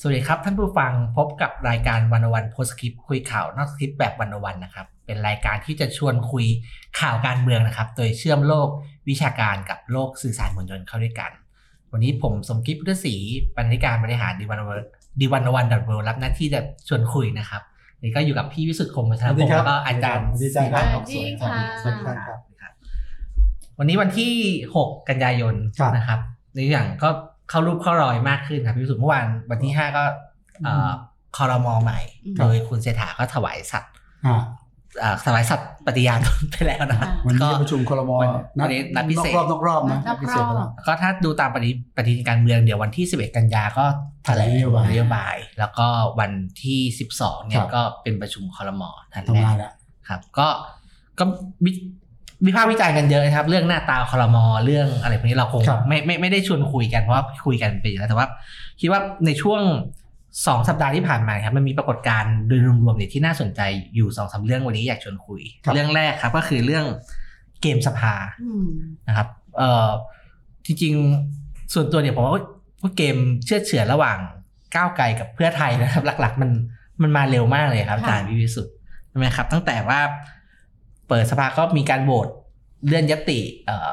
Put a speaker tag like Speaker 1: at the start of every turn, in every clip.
Speaker 1: สวัสดีครับท่านผู้ฟังพบกับรายการวันวันโพสคริปคุยข่าวนอกสคริปแบบวันวันนะครับ เป็นรายการที่จะชวนคุยข่าวการเมืองนะครับ โดยเชื่อมโลกวิชาการกับโลกสื่อสารมวลชนเข้าด้วยกัน วันนี้ผมสมคิดพุทธศรีบรรณาธิการบริหารดีวันวันดีวันวันดับเบิลรับหน้าที่จะชวนคุยนะครับนี่ก็อยู่กับพี่วิสุทธิ์คมวัชรพงศ์แล้วก็อาจารย์
Speaker 2: สวัสดีครับ
Speaker 1: ศิริพัฒน์ทองสวย
Speaker 3: สวัสดีค่ะ
Speaker 2: สวัสดีครับ
Speaker 1: ครับวันนี้วันที่ 6 กันยายน
Speaker 2: ครับ
Speaker 1: นะครับในอย่างก็ เข้ารูปเข้ารอยมากขึ้นครับพี่วิสุทธิ์เมื่อวานวันที่5ก็เอ่อคอรมอใหม่
Speaker 3: อืม
Speaker 1: โดยคุณเศรษฐาก็ถวายสัตว์
Speaker 2: อ่า
Speaker 1: เอ่อถวายสัตว์ปฏิญาณไปแล้วนะครับ
Speaker 2: วันนี้
Speaker 1: ก็
Speaker 2: ประชุมครม
Speaker 1: วันวันนี้นัดพิเศษ
Speaker 2: นอกรอบนอกรอบนะ
Speaker 3: นอกรอบ
Speaker 2: พิเศษแล้ว
Speaker 1: ก็ถ้าดูตามปฏิปฏิทินการเมืองเดี๋ยววันที่ 11 กันยาก็แถลง
Speaker 2: นโยบาย
Speaker 1: นโยบายแล้วก็วันที่ 12เนี่
Speaker 2: ค
Speaker 1: ย
Speaker 2: รับ
Speaker 1: ก็เป็นประชุมคอรมอทันแร
Speaker 2: ทำงาน
Speaker 1: ก
Speaker 2: แล้ว
Speaker 1: ครับ ก็ก็ วิวิพากษ์วิจารณ์กันเยอะนะครับ เรื่องหน้าตาคอรมอเรื่องอะไรพวกนี้เราคง
Speaker 2: ครับ
Speaker 1: ไม่ไม่ไม่ได้ชวนคุยกันเพราะว่าคุยกันไปอยู่แล้วแต่ว่า คิดว่าในช่วงสองสัปดาห์ที่ผ่านมาครับมันมีปรากฏการณ์โดยรวมๆเนี่ยที่น่าสนใจอยู่สองสามเรื่องวันนี้อยากชวนคุย
Speaker 2: ครับ
Speaker 1: เรื่องแรกครับก็คือเรื่องเกมสภา
Speaker 3: อืม
Speaker 1: นะครับเอ่อจริงๆส่วนตัวเนี่ยผมว่าว่าเกมเชื่อดเฉือนระหว่างก้าวไกลกับเพื่อไทยนะครับ หลัก ๆ มันมันมาเร็วมากเลยครับอาจารย์พิวิสุทธิ์ใช่ไหมครับ ตั้งแต่ว่า เปิดสภาก็มีการโหวตเลื่อนยติเอ่อ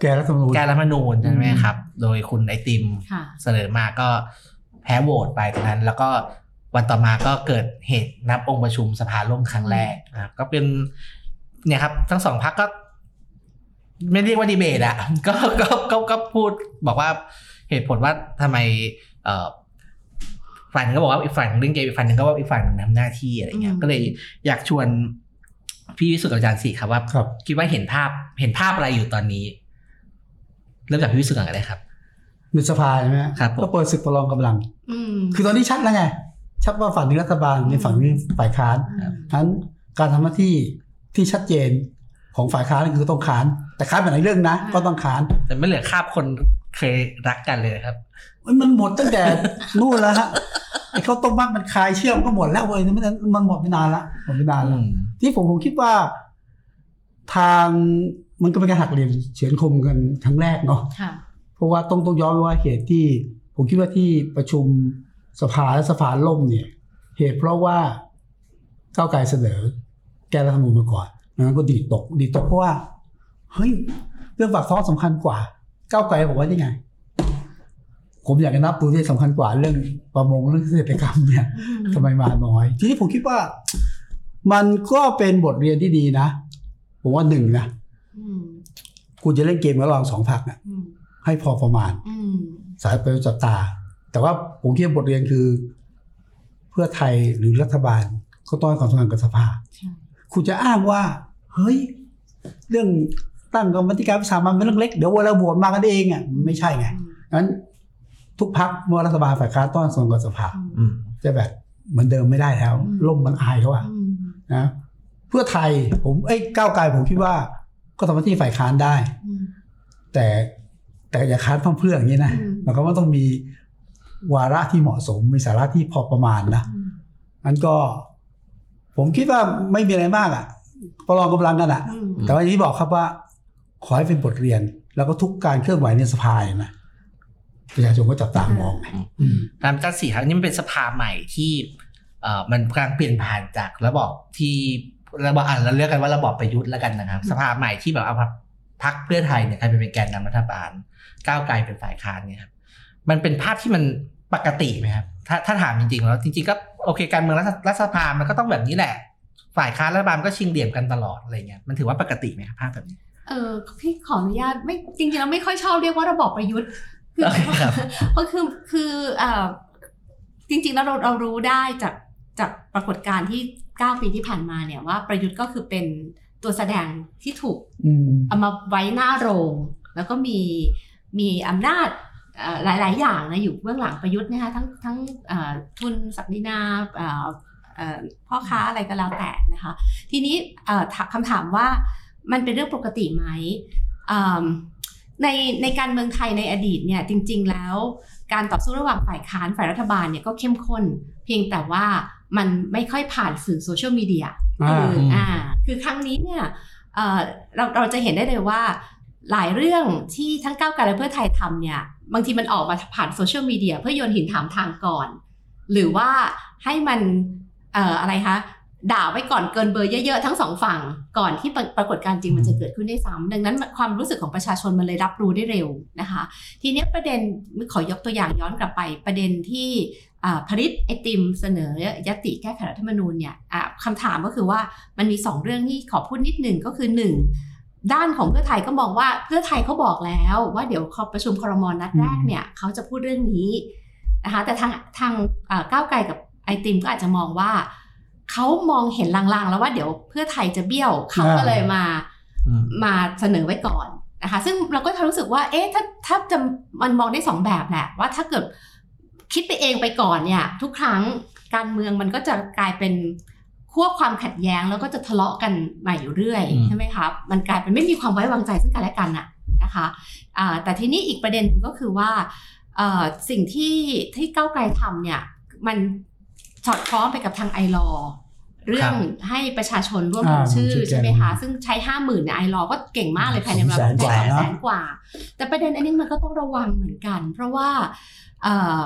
Speaker 2: แกรัฐธรรมนูญ
Speaker 1: แก้รัฐธรรมนูญใช่ไหมครับ โดยคุณไอติม
Speaker 3: ค่ะ
Speaker 1: เสนอมาก็แพ้โหวตไปตรงนั้น แล้วก็วันต่อมาก็เกิดเหตุนับองค์ประชุมสภาล่มครั้งแรกนะครับก็เป็นเนี่ยครับ ทั้งสองพักก็ ไม่เรียกว่าดีเบตอะก็ก็ก็ก็พูดบอกว่าเหตุผลว่าทำไมเอ่อฝ่ายหนึงก็บอกว่าอีกฝ่ายหนึ่งเล่นเกมอีกฝ่ายหนึ่งก็ว่าอีกฝ่ายหนึ่งทำหน้าที่อะไรเงี้ย
Speaker 3: อืม
Speaker 1: ก็เลยอยากชวน พี่วิสุทธิ์กับอาจารย์สีครับว่า
Speaker 2: ครับ
Speaker 1: คิดว่าเห็นภาพเห็นภาพอะไรอยู่ตอนนี้ เริ่มจากพี่วิสุทธิ์ก่อนก็ได้ครับ
Speaker 2: ในสภาใช่ไหม
Speaker 1: ครับผม
Speaker 2: ก็เปิดศึกประลองกำลัง
Speaker 3: อืม
Speaker 2: คือตอนนี้ชัดแล้วไง ชัดว่าฝั่งนี้รัฐบาลในฝั่งนี้ฝ่ายค้าน
Speaker 3: อืม
Speaker 2: ทั้นการทำหน้าที่ที่ชัดเจนของฝ่ายค้านคือต้องค้าน แต่ค้านเป็นอีกเรื่องนะ ก็ต้องค้าน
Speaker 1: แต่ไม่เหลือคาบคน เคยรักกันเลยครับ
Speaker 2: เอ้ยมันหมดตั้งแต่นู่นแล้วฮะไอ้ข้าวต้มมัดมันคลายเชื่อมก็หมดแล้วเว้ยมันมันหมดไปนานละหมดไปนานละที่ผมผมคิดว่า ทางมันก็เป็นการหักเหลี่ยมเฉือนคมกันครั้งแรกเนาะ
Speaker 3: ค่ะ
Speaker 2: เพราะว่าต้องต้องย้อนไปว่าเหตุที่ ผมคิดว่าที่ประชุมสภาและสภาล่มเนี่ย เหตุเพราะว่าก้าวไกลเสนอ แก้รัฐธรรมนูญมาก่อนนั้นก็ดีดตก ดีดตกเพราะว่าเฮ้ยเรื่องปากท้องสำคัญกว่า ก้าวไกลบอกว่ายังไง ผมอยากจะนับตัวที่สำคัญกว่าเรื่องประมงเรื่องเกษตรกรรมเนี่ยทำไมมาน้อย ทีนี้ผมคิดว่า มันก็เป็นบทเรียนที่ดีนะ ผมว่าหนึ่งนะ
Speaker 3: อืม
Speaker 2: คุณจะเล่นเกมระหว่างสองพักนะ
Speaker 3: อืม
Speaker 2: ให้พอประมาณ
Speaker 3: อืม
Speaker 2: สายไปจับตา แต่ว่าผมคิดว่าบทเรียนคือ เพื่อไทยหรือรัฐบาลก็ต้องให้ความสำคัญกับสภา
Speaker 3: ใช่
Speaker 2: คุณจะอ้างว่า เฮ้ย เรื่อง ตั้งกรรมธิการวิสามันเป็นเรื่องเล็กเดี๋ยวเวลาโหวตมากันเองอะมันไม่ใช่ไง
Speaker 3: อืม
Speaker 2: งั้นทุกพักเมื่อรัฐบาลฝ่ายค้านต้องให้ความสำคัญกับสภา
Speaker 1: อืม
Speaker 2: จะแบบเหมือนเดิมไม่ได้แล้ว
Speaker 3: อืม
Speaker 2: ล่มมันอายเขาอะ
Speaker 3: อืม
Speaker 2: นะเพื่อไทยผมเอ้ยก้าวไกลผมคิดว่าก็ทำหน้าที่ฝ่ายค้านได้
Speaker 3: อืม
Speaker 2: แต่แต่อย่าค้านเพื่อๆอย่างนี้นะ
Speaker 3: อืม
Speaker 2: หมายความว่าต้องมีวาระที่เหมาะสมมีสาระที่พอประมาณนะ
Speaker 3: อืม
Speaker 2: นั้นก็ ผมคิดว่าไม่มีอะไรมากอะ่ะประลองกำลังกันอะ่ะ
Speaker 3: อืม
Speaker 2: แต่ว่าอย่างที่บอกครับว่า ขอให้เป็นบทเรียน แล้วก็ทุกการเคลื่อนไหวในสภาเห็นไหมประชาชนก็จับตามองไงอืม
Speaker 1: ตามอาจารย์สีครับนี่มันเป็นสภาใหม่ที่เอ่อมันกำลังเปลี่ยนผ่านจากระบอบที่ระบอบอ่านเราเรียกกันว่าระบอบประยุทธ์แล้วกันนะครับ สภาใหม่ที่แบบเอาพักเพื่อไทยเนี่ยกลายเป็นแกนนำรัฐบาล ก้าวไกลเป็นฝ่ายค้านเนี่ยครับมันเป็นภาพที่มันปกติไหมครับถ้าถ้าถามจริงๆแล้วจริงๆก็โอเคการเมืองรัฐรัฐสภามันก็ต้องแบบนี้แหละ ฝ่ายค้านรัฐบาลก็ชิงเหลี่ยมกันตลอดอะไรเงี้ยมันถือว่าปกติไหมครับภาพแบบนี้
Speaker 3: เออพี่ขออนุญาตไม่จริงๆแล้วไม่ค่อยชอบเรียกว่าระบอบประยุทธ์คือ
Speaker 1: ครับ
Speaker 3: เพราะคือคือเอ่อจริงๆแล้วเราเรารู้ได้จากจากปรากฏการณ์ที่9ปีที่ผ่านมาเนี่ยว่าประยุทธ์ก็คือเป็นตัวแสดงที่ถูก
Speaker 2: อืม
Speaker 3: เอามาไว้หน้าโรง แล้วก็มีมีอำนาจเอ่อหลาย ๆ อย่างนะอยู่เบื้องหลังประยุทธ์นะคะทั้งทั้งเอ่อทุนศักดินาเอ่อเอ่อพ่อค้าอะไรก็แล้วแต่นะคะ ทีนี้เอ่อถามคำถามว่า มันเป็นเรื่องปกติไหมอืมในในการเมืองไทยในอดีตเนี่ยจริง ๆ แล้วการต่อสู้ระหว่างฝ่ายค้านฝ่ายรัฐบาลเนี่ยก็เข้มข้น เพียงแต่ว่ามันไม่ค่อยผ่านสื่อโซเชียลมีเดีย
Speaker 2: อ่า
Speaker 3: คืออ่าคือครั้งนี้เนี่ยเอ่อเราเราจะเห็นได้เลยว่าหลายเรื่องที่ทั้งก้าวไกลและเพื่อไทยทำเนี่ย บางทีมันออกมาผ่านโซเชียลมีเดียเพื่อโยนหินถามทางก่อน หรือว่าให้มันเอ่ออะไรคะ ด่าไว้ก่อนเกินเบอร์เยอะๆทั้งสองฝั่งก่อนที่ปรากฏการณ์จริงมันจะเกิดขึ้นได้ซ้ำดังนั้นความรู้สึกของประชาชนมันเลยรับรู้ได้เร็วนะคะ ทีนี้ประเด็นขอยกตัวอย่างย้อนกลับไปประเด็นที่ผลิตไอติมเสนอยติแก้ไขรัฐธรรมนูญเนี่ยคำถามก็คือว่ามันมีสองเรื่องที่ขอพูดนิดหนึ่งก็คือหนึ่งด้านของเพื่อไทยก็มองว่าเพื่อไทยเขาบอกแล้วว่าเดี๋ยวขอประชุมครมนัดแรกเนี่ยเขาจะพูดเรื่องนี้นะคะแต่ทางทางก้าวไกลกับไอติมก็อาจจะมองว่า เขามองเห็นลางๆ แล้วว่าเดี๋ยวเพื่อไทยจะเบี้ยวเขาก็เลยมา
Speaker 1: อืม
Speaker 3: มาเสนอไว้ก่อนนะคะ ซึ่งเราก็จะรู้สึกว่าเอ๊ะถ้าถ้าจะมันมองได้สองแบบแหละว่าถ้าเกิดคิดไปเองไปก่อนเนี่ยทุกครั้งการเมืองมันก็จะกลายเป็นขั้วความขัดแย้งแล้วก็จะทะเลาะกันมาอยู่เรื่อย
Speaker 1: อืม
Speaker 3: ใช่ไหมครับมันกลายเป็นไม่มีความไว้วางใจซึ่งกันและกันอะนะคะอ่าแต่ทีนี้อีกประเด็นหนึ่งก็คือว่าเอ่อสิ่งที่ที่ก้าวไกลทำเนี่ยมัน สอดคล้องไปกับทางไอรอเรื่องให้ประชาชนร่วมลง
Speaker 2: อ่า
Speaker 3: ชื่อ
Speaker 2: ชื่อแกน
Speaker 3: ใช่ไหมคะ ซึ่งใช้ห้าหมื่นเนี่ยไอรอก็เก่งมากเลยภายในเวลา
Speaker 2: แสนกว่า
Speaker 3: แสน
Speaker 2: นะ
Speaker 3: แสนกว่า แต่ประเด็นอันนี้มันก็ต้องระวังเหมือนกัน เพราะว่าเอ่อ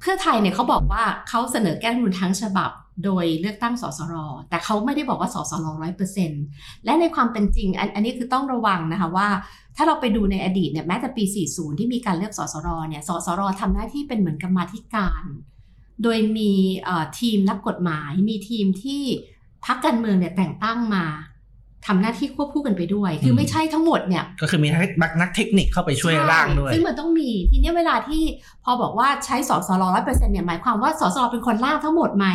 Speaker 3: เพื่อไทยเนี่ยเขาบอกว่าเขาเสนอแก้รัฐธรรมนูญทั้งฉบับโดยเลือกตั้งสสร แต่เขาไม่ได้บอกว่าสสรร้อยเปอร์เซ็นต์และในความเป็นจริงอันอันนี้คือต้องระวังนะคะว่า ถ้าเราไปดูในอดีตเนี่ยแม้แต่ปี 40 ที่มีการเลือกสสรเนี่ยสสรทำหน้าที่เป็นเหมือนกรรมาธิการ โดยมีเอ่อทีมนักกฎหมาย มีทีมที่พักการเมืองเนี่ยแต่งตั้งมาทำหน้าที่ควบคู่กันไปด้วย คือไม่ใช่ทั้งหมดเนี่ย
Speaker 1: ก็คือมีนักเทคนิคเข้าไปช่วยร่างด้วย
Speaker 3: ใซึ่งมันต้องมี ทีเนี้ยเวลาที่พอบอกว่าใช้สสรร้อยเปอร์เซ็นต์เนี่ยหมายความว่าสสรเป็นคนร่างทั้งหมดไหม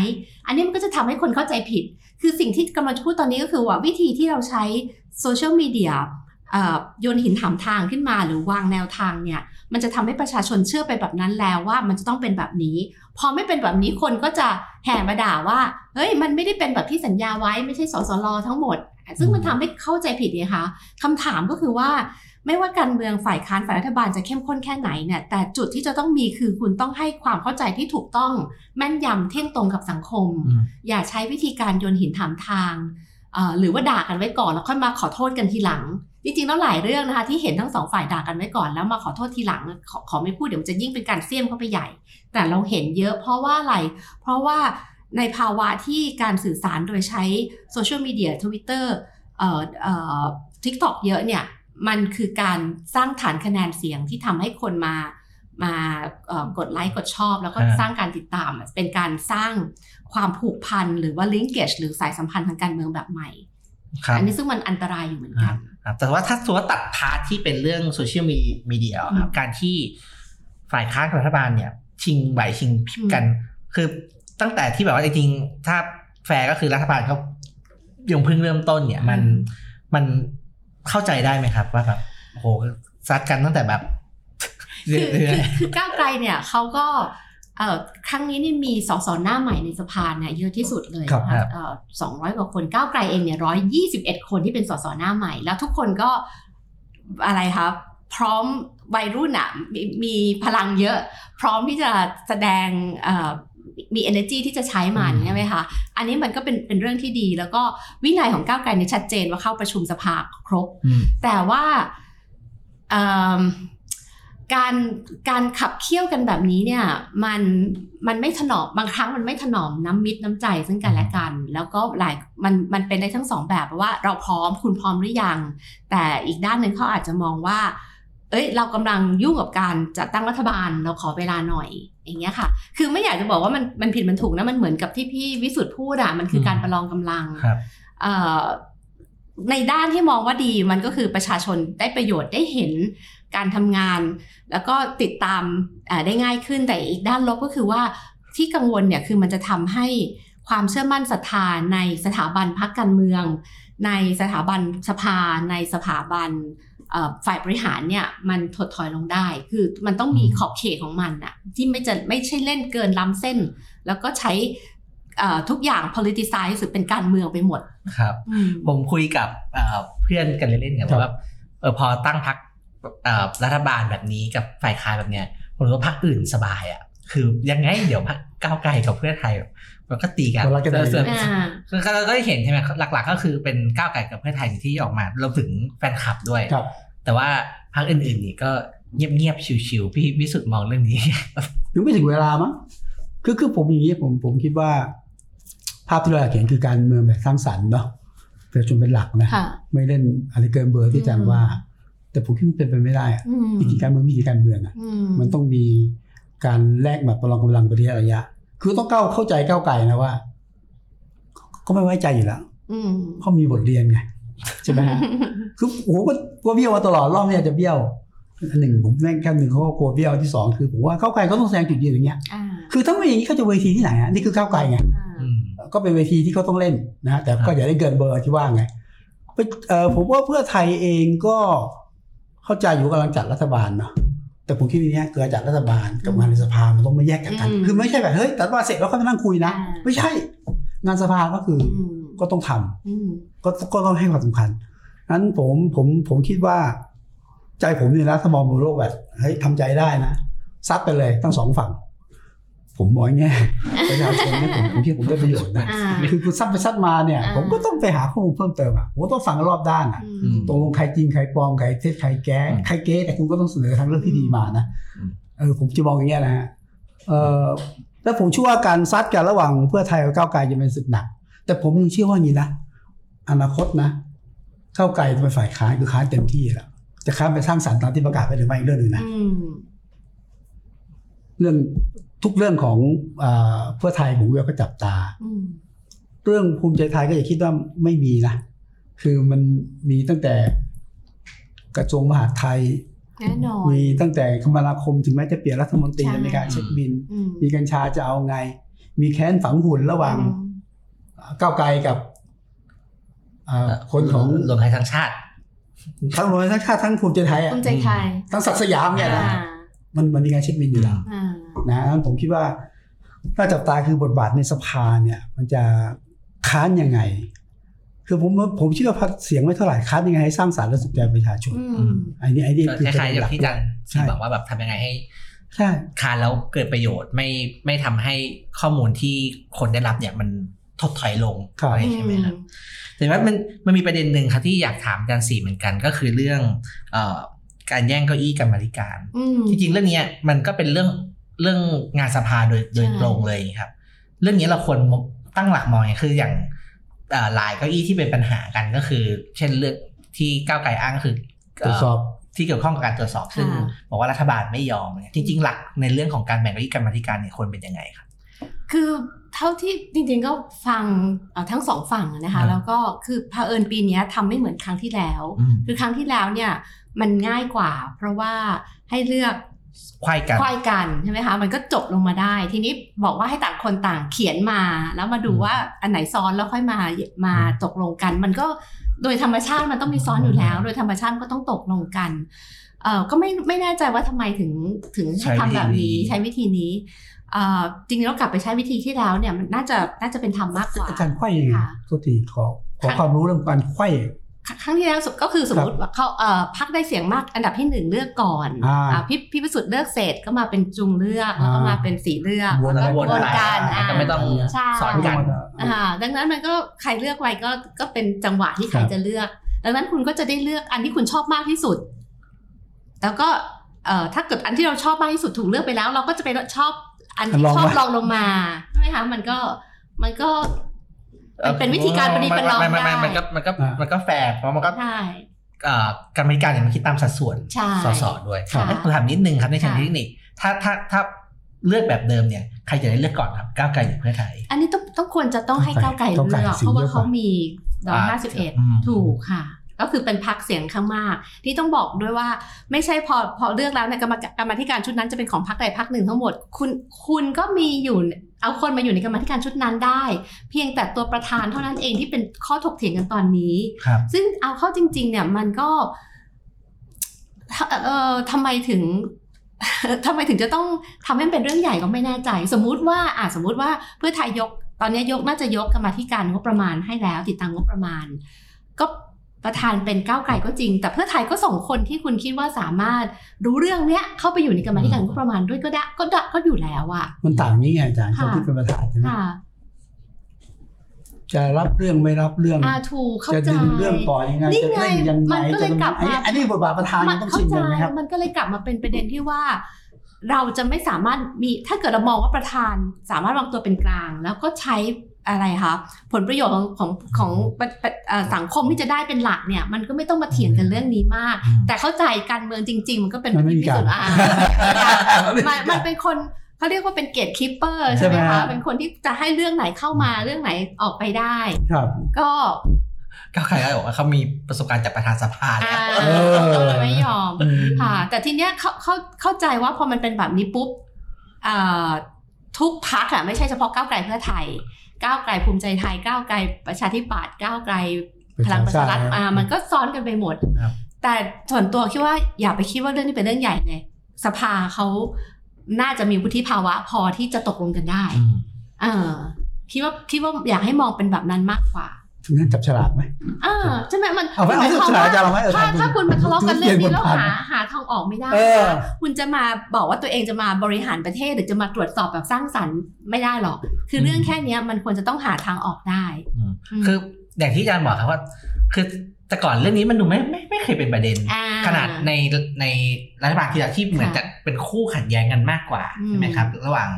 Speaker 3: อันนี้มันก็จะทำให้คนเข้าใจผิด คือสิ่งที่กำลังจะพูดตอนนี้ก็คือว่าวิธีที่เราใช้โซเชียลมีเดียเอ่อโยนหินถามทางขึ้นมาหรือวางแนวทางเนี่ย มันจะทำให้ประชาชนเชื่อไปแบบนั้นแล้วว่ามันจะต้องเป็นแบบนี้ พอไม่เป็นแบบนี้คนก็จะแห่มาด่าว่า เฮ้ย มันไม่ได้เป็นแบบที่สัญญาไว้ไม่ใช่สสรทั้งหมด ซึ่งมันทำให้เข้าใจผิดไงคะคำถามก็คือว่าไม่ว่าการเมืองฝ่ายค้านฝ่ายรัฐบาลจะเข้มข้นแค่ไหนเนี่ยแต่จุดที่จะต้องมีคือคุณต้องให้ความเข้าใจที่ถูกต้อง แม่นยำเที่ยงตรงกับสังคม
Speaker 1: อืม
Speaker 3: อย่าใช้วิธีการโยนหินถามทางเอ่อหรือว่าด่ากันไว้ก่อนแล้วค่อยมาขอโทษกันทีหลัง จริงๆแล้วหลายเรื่องนะคะที่เห็นทั้งสองฝ่ายด่ากันไว้ก่อนแล้วมาขอโทษทีหลังขอขอไม่พูดเดี๋ยวมันจะยิ่งเป็นการเสี้ยมเข้าไปใหญ่ แต่เราเห็นเยอะเพราะว่าอะไร เพราะว่าในภาวะที่การสื่อสารโดยใช้โซเชียลมีเดียทวิตเตอร์เอ่อเอ่อ TikTok เยอะเนี่ยมันคือการสร้างฐานคะแนนเสียงที่ทำให้คนมามาเอ่อกดไลค์กดชอบ แล้วก็
Speaker 1: อ่า
Speaker 3: สร้างการติดตามอะเป็นการสร้างความผูกพันหรือว่า linkage หรือสายสัมพันธ์ทางการเมืองแบบใหม่
Speaker 1: ครับ
Speaker 3: อันนี้ซึ่งมันอันตรายอยู่เหมือนกัน
Speaker 1: ครับแต่ว่าถ้าสมมติว่าตัด part ที่เป็นเรื่องโซเชียลมีเดียค
Speaker 3: อื
Speaker 1: รับ
Speaker 3: ม
Speaker 1: การที่ฝ่ายค้านกับรัฐบาลเนี่ย ชิงไหวชิงพริบกัน คือตั้งแต่ที่แบบว่าจริงๆถ้าแฟร์ก็คือรัฐบาลเขายังเพิ่งเริ่มต้นเนี่ย มัน
Speaker 3: อืม
Speaker 1: มันเข้าใจได้ไหมครับ ว่าแบบโอ้โหซัดกันตั้งแต่แบบ
Speaker 3: คือ
Speaker 1: เรื่
Speaker 3: คือ
Speaker 1: อย
Speaker 3: คือก้าวไกลเนี่ยเขาก็เอ่อ ครั้งนี้นี่มีสสหน้าใหม่ในสภาเนี่ยเยอะที่สุดเลย
Speaker 2: ครับ
Speaker 3: นะคะสองร้อยกว่าคนก้าวไกลเองเนี่ยร้อยยี่สิบเอ็ดคนที่เป็นสสหน้าใหม่ แล้วทุกคนก็อะไรครับพร้อมวัยรุ่นอะมีมีพลังเยอะ พร้อมที่จะแสดงเอ่อมี energy ที่จะใช้มัน
Speaker 1: อืม
Speaker 3: ใช่ไหมคะ อันนี้มันก็เป็นเป็นเรื่องที่ดี แล้วก็วินัยของก้าวไกลเนี่ยชัดเจนว่าเข้าประชุมสภาครบ
Speaker 2: อืม
Speaker 3: แต่ว่าเอิ่ม การการขับเคี่ยวกันแบบนี้เนี่ยมันมันไม่ถนอมบางครั้งมันไม่ถนอมน้ำมิตรน้ำใจซึ่งกันและกัน แล้วก็หลายมันมันเป็นได้ทั้งสองแบบว่าเราพร้อมคุณพร้อมหรือยัง แต่อีกด้านหนึ่งเขาอาจจะมองว่า เอ้ย เรากำลังยุ่งกับการจัดตั้งรัฐบาลเราขอเวลาหน่อยอย่างเงี้ยค่ะ คือไม่อยากจะบอกว่ามันมันผิดมันถูกนะมันเหมือนกับที่พี่วิสุทธ์พูดอะมันคือการประลองกำลัง
Speaker 1: ๆครับ
Speaker 3: เอ่อในด้านที่มองว่าดีมันก็คือประชาชนได้ประโยชน์ได้เห็น การทำงาน แล้วก็ติดตามอ่าได้ง่ายขึ้นแต่อีกด้านลบก็คือว่าที่กังวลเนี่ยคือมันจะทำให้ความเชื่อมั่นศรัทธาในสถาบันพรรคการเมือง ในสถาบันสภา ในสถาบันเอ่อฝ่ายบริหารเนี่ยมันถดถอยลงได้ คือมันต้องมี
Speaker 1: อืม
Speaker 3: ขอบเขตของมันอะที่ไม่จะไม่ใช่เล่นเกินล้ำเส้น แล้วก็ใช้เอ่อทุกอย่าง politicize หรือเป็นการเมืองไปหมด
Speaker 1: ครับ
Speaker 3: อืม
Speaker 1: ผมคุยกับเอ่อเพื่อนกันเล่นๆเนี่ย
Speaker 2: ครับ
Speaker 1: ว่าเออพอตั้งพัก รัฐบาลแบบนี้กับฝ่ายค้านแบบเนี้ยผมรู้ว่าพักอื่นสบายอะคือยังไงเดี๋ยวพักก้าวไกลกับเพื่อไทยมันก็ตีกัน
Speaker 2: มันรักกันดี
Speaker 1: ส่วน
Speaker 3: อ่า
Speaker 1: คือเราก็ได้เห็นใช่ไหมหลัก ๆ ก็คือเป็นก้าวไกลกับเพื่อไทยที่ออกมารวมถึงแฟนคลับด้วย
Speaker 2: ครับ
Speaker 1: แต่ว่าพรรคอื่นๆนี่ก็เงียบๆชิวๆพี่วิสุทธ์มองเรื่องนี้
Speaker 2: ยังไม่ถึงเวลามั้งคือคือผมอย่างนี้ผมผมคิดว่า ภาพที่เราอยากเห็นคือการเมืองแบบสร้างสรรค์เนาะประชาชนเป็นหลักนะ
Speaker 3: ค่ะ
Speaker 2: ไม่เล่นอะไรเกินเบอร์ที่อาจารย์ว่า แต่ผมคิดว่าเป็นไปไม่ได้อะ
Speaker 3: อืม
Speaker 2: วิธีการเมืองวิธีการเมืองอะ
Speaker 3: อืม
Speaker 2: มันต้องมีการแลกแบบประลองกำลังไประยะระยะ คือต้องก้าวเข้าใจก้าวไกลนะว่าก็ไม่ไว้ใจอยู่แล้ว
Speaker 3: อืม
Speaker 2: เขามีบทเรียนไงใช่ไหมฮะคือโอ้โหก็กลัวเบี้ยวมาตลอดรอบเนี้จะเบี้ยวอันหนึ่งผมแม่งแค่หนึ่งเขาก็กลัวเบี้ยวที่สองคือผมว่าก้าวไกลก็ต้องแสดงจุดยืนอย่างเงี้ย
Speaker 3: อ่า
Speaker 2: คือถ้าไม่อย่างนี้เขาจะเวทีที่ไหนอะนี่คือก้าวไกลไง
Speaker 3: อ่า
Speaker 1: อืม
Speaker 2: ก็เป็นเวทีที่เขาต้องเล่นนะฮะแต่ก็อย่าได้เกินเบอร์ที่ว่าไงเออผมว่าเพื่อไทยเองก็ เข้าใจอยู่ว่ากำลังจัดรัฐบาลเนาะแต่ผมคิดว่าเนี้ยเกิดจัดรัฐบาลกับงานในสภามันต้องไม่แยกกันกันคือไม่ใช่แบบเฮ้ยแต่ว่าเสร็จแล้วค่อยมานั่งคุยนะ ไม่ใช่ งานสภาก็คือ
Speaker 3: อืม
Speaker 2: ก็ต้องทำ
Speaker 3: อืม
Speaker 2: ก็ก็ต้องให้ความสำคัญนั้นผมผมผมคิดว่า ใจผมเนี่ยนะถ้ามองบนโลกแบบเฮ้ยทำใจได้นะซัดไปเลยทั้งสองฝั่ง ผมมองอย่างเงี้ยประชาชนเนี่ยผมผมคิดผมได้ประโยชน์นะ
Speaker 3: อ่า
Speaker 2: คือคุณซัดไปซัดมาเนี่ย
Speaker 3: อ่า
Speaker 2: ผมก็ต้องไปหาข้อมูลเพิ่มเติมอะผมก็ต้องฟังรอบด้านอะ
Speaker 3: อืม
Speaker 2: ตกลงใครจริงใครปลอมใครเท็จใครแก้
Speaker 1: อืม
Speaker 2: ใครเก๊แต่คุณก็ต้องเสนอทางเรื่องที่ดีมานะ
Speaker 1: อืม
Speaker 2: เออผมจะมองอย่างเงี้ยนะฮะเออแล้วผมเชื่อว่าการซัดกันระหว่างเพื่อไทยกับก้าวไกลจะเป็นศึกหนัก แต่ผมยังเชื่อว่าอย่างนี้นะอนาคตนะก้าวไกลจะเป็นฝ่ายค้านคือค้านเต็มที่แล้วจะค้านไปสร้างสรรค์ตามที่ประกาศไปหรือไม่อีกเรื่องหนึ่งนะ
Speaker 3: อืม
Speaker 2: เรื่อง ทุกเรื่องของอาเพื่อไทยผมก็จับตา
Speaker 3: อืม
Speaker 2: เรื่องภูมิใจไทยก็อย่าคิดว่าไม่มีนะ คือมันมีตั้งแต่กระทรวงมหาดไทย
Speaker 3: แน่นอน
Speaker 2: มีตั้งแต่คมนาคมถึงแม้จะเปลี่ยนรัฐมนตรี
Speaker 3: ใช่
Speaker 2: ในการเช็คบิน
Speaker 3: อืม
Speaker 2: มีกัญชาจะเอาไง มีแค้นฝังหุ่นระหว่างก้าวไกลกับอ่าคนของ
Speaker 1: รวมไทยทั้งชาติ
Speaker 2: ทั้งรวมทั้งชาติทั้งภูมิใจไทยอะ
Speaker 3: ภูมิใจไทย
Speaker 2: ทั้งศักดิ์สยามเนี่ยนะ
Speaker 3: อ่า
Speaker 2: มันมันมีการเช็คบินอยู่แล้ว
Speaker 3: อ่า
Speaker 2: นะนั้นผมคิดว่าถ้าจับตาคือบทบาทในสภาเนี่ยมันจะค้านยังไง คือผมผมเชื่อพักเสียงไม่เท่าไหร่ค้านยังไงให้สร้างสรรค์และสุขใจประชาชน
Speaker 3: อืม
Speaker 2: ไอ้นี่ไอ้นี่
Speaker 1: ก็
Speaker 2: คือ
Speaker 1: คล้ายๆอย่างที่อาจัน
Speaker 2: ใช่
Speaker 1: ที่บอกว่าแบบทำยังไงให้
Speaker 2: ใช่
Speaker 1: คานแล้วเกิดประโยชน์ไม่ไม่ทำให้ข้อมูลที่คนได้รับเนี่ยมันถดถอยลงอะไรใช่ไหมครับแต่ว่ามันมันมีประเด็นหนึ่งครับที่อยากถามอาจารย์สีเหมือนกันก็คือเรื่องเอ่อการแย่งเก้าอี้กรรมาธิการ
Speaker 3: อืม
Speaker 1: จริงๆเรื่องเนี้ยมันก็เป็นเรื่อง เรื่องงานสภาโดยโดย
Speaker 3: ใช่
Speaker 1: ตรงเลยครับ เรื่องนี้เราควรตั้งหลักมองไงคืออย่างเอ่อหลายเก้าอี้ที่เป็นปัญหากันก็คือ เช่นเรื่องที่ก้าวไกลอ้างก็คือ
Speaker 2: ตรวจสอบ
Speaker 1: ที่เกี่ยวข้องกับการตรวจสอบซึ่ง
Speaker 3: ค่ะ
Speaker 1: บอกว่ารัฐบาลไม่ยอมเนี่ยจริง ๆ หลักในเรื่องของการแบ่งเก้าอี้กรรมาธิการเนี่ยควรเป็นยังไงครับ
Speaker 3: คือเท่าที่จริงๆก็ฟังเอ่อทั้งสองฝั่งนะ
Speaker 1: ครั
Speaker 3: คะ
Speaker 1: บ
Speaker 3: แล้วก็คือเผอิญปีเนี้ยทำไม่เหมือนครั้งที่แล้ว
Speaker 1: อืม
Speaker 3: คือครั้งที่แล้วเนี่ยมันง่ายกว่า เพราะว่าให้เลือก
Speaker 1: ควายกัน
Speaker 3: ควายกันใช่ไหมคะ มันก็จบลงมาได้ ทีนี้บอกว่าให้ต่างคนต่างเขียนมา แล้วมาดู
Speaker 1: อืม
Speaker 3: ว่าอันไหนซ้อนแล้วค่อยมามา
Speaker 1: อืม
Speaker 3: ตกลงกัน มันก็โดยธรรมชาติมันต้องมีซ้อนอยู่แล้ว โดยธรรมชาติมันก็ต้องตกลงกันเอ่อก็ไม่ไม่แน่ใจว่าทำไมถึงถึงให้ทำแบบนี้ใช้วิธีนี้เอ่อจริงๆแล้วกลับไปใช้วิธีที่แล้วเนี่ยมันน่าจะน่าจะเป็นธรรมมากกว่า
Speaker 2: อาจารย์ไขว้ยังไง
Speaker 3: ค่ะ
Speaker 2: โทษทีขอขอความรู้เรื่องการไขว้
Speaker 3: ครั้งที่แล้วสุดก็คือสมมติว่าเขาเอ่อพักได้เสียงมากอันดับที่หนึ่งเลือกก่อน
Speaker 2: อ่า
Speaker 3: อ่าพี่พี่พิสุทธิ์เลือกเสร็จก็มาเป็นจุงเลือกแล้วก็
Speaker 2: อ่าม
Speaker 3: มาเป็นสีเลือก
Speaker 2: วน
Speaker 3: แล้วก็
Speaker 1: วน
Speaker 3: วน
Speaker 1: ไป
Speaker 3: กันอ่า
Speaker 1: ก็ไม่ต้อง
Speaker 3: ใช่
Speaker 1: สอนกัน
Speaker 3: อ่าดังนั้นมันก็ใครเลือกไว้ก็ก็เป็นจังหวะที่ใคร
Speaker 2: ครับ
Speaker 3: จะเลือก ดังนั้นคุณก็จะได้เลือกอันที่คุณชอบมากที่สุด แล้วก็เอ่อถ้าเกิดอันที่เราชอบมากที่สุดถูกเลือกไปแล้ว เราก็จะไปชอบอันที่
Speaker 2: ลอง
Speaker 3: ชอบ
Speaker 2: มา
Speaker 3: ลองลงมาใช่ไหมคะมันก็มันก็มัน เป็นวิธีการประนีประนอม
Speaker 1: ไไได้มันก็มันก็
Speaker 2: อ่ามั
Speaker 1: มันก็แฟร์เพราะมันก็
Speaker 3: ใช่
Speaker 1: เอ่อกรรมธิการเนี่ยมันคิดตามสัดส่วน
Speaker 3: ใช่
Speaker 1: สสด้วย
Speaker 3: ค่ะ
Speaker 1: ให้ผมถามนิดนึงครับในเชิง
Speaker 3: ค่ะ
Speaker 1: เทคนิคถ้าถ้าถ้าเลือกแบบเดิมเนี่ยใครจะได้เลือกก่อนครับก้าวไกลหรือเพื่อไทย
Speaker 3: อันนี้ต้องต้องควรจะต้องให้ก้าวไกลเลื
Speaker 2: ก้าวไกล
Speaker 3: อก
Speaker 2: เสียง
Speaker 3: เพราะว่า
Speaker 2: เยอะกว่า
Speaker 3: เขามีร้อย
Speaker 1: อ่า
Speaker 3: ห้าสิบเอ็ด
Speaker 1: อืม
Speaker 3: ถูกค่ะ ก็คือเป็นพักเสียงข้างมากที่ต้องบอกด้วยว่าไม่ใช่พอพอเลือกแล้วเนี่ยกรรมการกรรมาธิการชุดนั้นจะเป็นของพักใดพักหนึ่งทั้งหมด คุณคุณก็มีอยู่เอาคนมาอยู่ในกรรมาธิการชุดนั้นได้ เพียงแต่ตัวประธานเท่านั้นเองที่เป็นข้อถกเถียงกันตอนนี้
Speaker 1: ครับ
Speaker 3: ซึ่งเอาเข้าจริง ๆ เนี่ยมันก็เอ่อทำไมถึงทำไมถึงจะต้องทำให้มันเป็นเรื่องใหญ่ก็ไม่แน่ใจ สมมุติว่าอะสมมุติว่าเพื่อไทยยก ตอนนี้ยกน่าจะยกกรรมาธิการงบประมาณให้แล้ว ติดตามงบประมาณ ก็ ประธานเป็นก้าวไกลก็จริง แต่เพื่อไทยก็ส่งคนที่คุณคิดว่าสามารถรู้เรื่องเนี้ยเข้าไปอยู่ในกรรมาธิการงบประมาณด้วยก็ได้ก็ได้ก็อยู่แล้วอะ
Speaker 2: มันต่างนี้ไงอาจารย์
Speaker 3: ค่ะ
Speaker 2: คนที่เป็นประธานใช่ไหม
Speaker 3: ค่ะ
Speaker 2: จะรับเรื่องไม่รับเรื่อง
Speaker 3: อ่าถูกเข้า
Speaker 2: จะ
Speaker 3: ใจ
Speaker 2: ดึงเรื่องต่อยังไง
Speaker 3: นี่
Speaker 2: จะ
Speaker 3: ไง
Speaker 2: เล่นยังไง
Speaker 3: มันก็เลย
Speaker 2: จะ
Speaker 3: กลับมา
Speaker 2: ไอ้อันนี้บทบาทประธาน
Speaker 3: มั
Speaker 2: มันต้อง
Speaker 3: เข้า
Speaker 2: ชิน
Speaker 3: ใจ
Speaker 2: กันไหมครับ
Speaker 3: มันก็เลยกลับมาเป็นประเด็นที่ว่า เราจะไม่สามารถมีถ้าเกิดเรามองว่าประธาน สามารถวางตัวเป็นกลาง แล้วก็ใช้ อะไรคะผลประโยชน์ของของของประประเอ่อสังคมที่จะได้เป็นหลักเนี่ย มันก็ไม่ต้องมาเถียงกันเรื่องนี้มาก
Speaker 1: อืม
Speaker 3: แต่เข้าใจการเมืองจริง ๆ มันก็เป็น
Speaker 2: มันไม่มี
Speaker 3: พิสูจน์
Speaker 2: การ
Speaker 3: อ่ามันมันเป็นคนเขาเรียกว่าเป็นเกตคิปเปอร์ใช่ไหม
Speaker 2: ใช่ไหม
Speaker 3: คะ
Speaker 2: ฮะ
Speaker 3: เป็นคนที่จะให้เรื่องไหนเข้ามาเรื่องไหนออกไปได้
Speaker 2: ครับ
Speaker 3: ก็
Speaker 1: ก้าวไกลก็บอกว่าเขามีประสบการณ์จากประธานสภาแล้
Speaker 3: อ่าว
Speaker 2: เออ
Speaker 3: ก็เลยไม่ยอม
Speaker 2: อืม
Speaker 3: ค่ะ แต่ทีเนี้ยเขาเขาเข้าใจว่าพอมันเป็นแบบนี้ปุ๊บอ่าทุกพักอะไม่ใช่เฉพาะก้าวไกลเพื่อไทย ก้าวไกลภูมิใจไทยก้าวไกลประชาธิปัตย์ก้าวไกลพลังประชารัฐอ่ามันก็ซ้อนกันไปหมด
Speaker 1: ครับ
Speaker 3: แต่ส่วนตัวคิดว่าอย่าไปคิดว่าเรื่องนี้เป็นเรื่องใหญ่เลยสภาเขาน่าจะมีวุฒิภาวะพอที่จะตกลงกันได้
Speaker 1: อืม
Speaker 3: เออคิดว่าคิดว่าอยากให้มองเป็นแบบนั้นมากกว่า
Speaker 2: ถึงนั้น จับฉลากไหม
Speaker 3: อ่าใช่ไหมมัน
Speaker 2: เอาไว้เอา
Speaker 3: หมย
Speaker 2: จับ
Speaker 3: ควม
Speaker 2: ฉลาก
Speaker 3: ว่า
Speaker 2: จะเอาไหมเออ
Speaker 3: ถ้า
Speaker 2: ถามดู
Speaker 3: ถ้าคุณมาทะเลาะกันเรื่องนี้แล้ว
Speaker 2: เปลี่ยนบทบาท
Speaker 3: หาหาทางออกไม่ได้
Speaker 2: เออ
Speaker 3: นะคุณจะมาบอกว่าตัวเองจะมาบริหารประเทศหรือจะมาตรวจสอบแบบสร้างสรรค์ไม่ได้หรอก คือเรื่องแค่เนี้ยมันควรจะต้องหาทางออกได้
Speaker 1: อืม
Speaker 3: อืม
Speaker 1: คืออย่างที่อาจารย์บอกครับว่า คือแต่ก่อนเรื่องนี้มันดูไม่ไม่ไม่เคยเป็นประเด็น
Speaker 3: อ่า
Speaker 1: ขนาดในในรัฐบาลที่แล้วที่เหมือน
Speaker 3: ค่ะ
Speaker 1: จะเป็นคู่ขัดแย้งกันมากกว่า
Speaker 3: อืม
Speaker 1: ใช่ไหมครับ ระหว่าง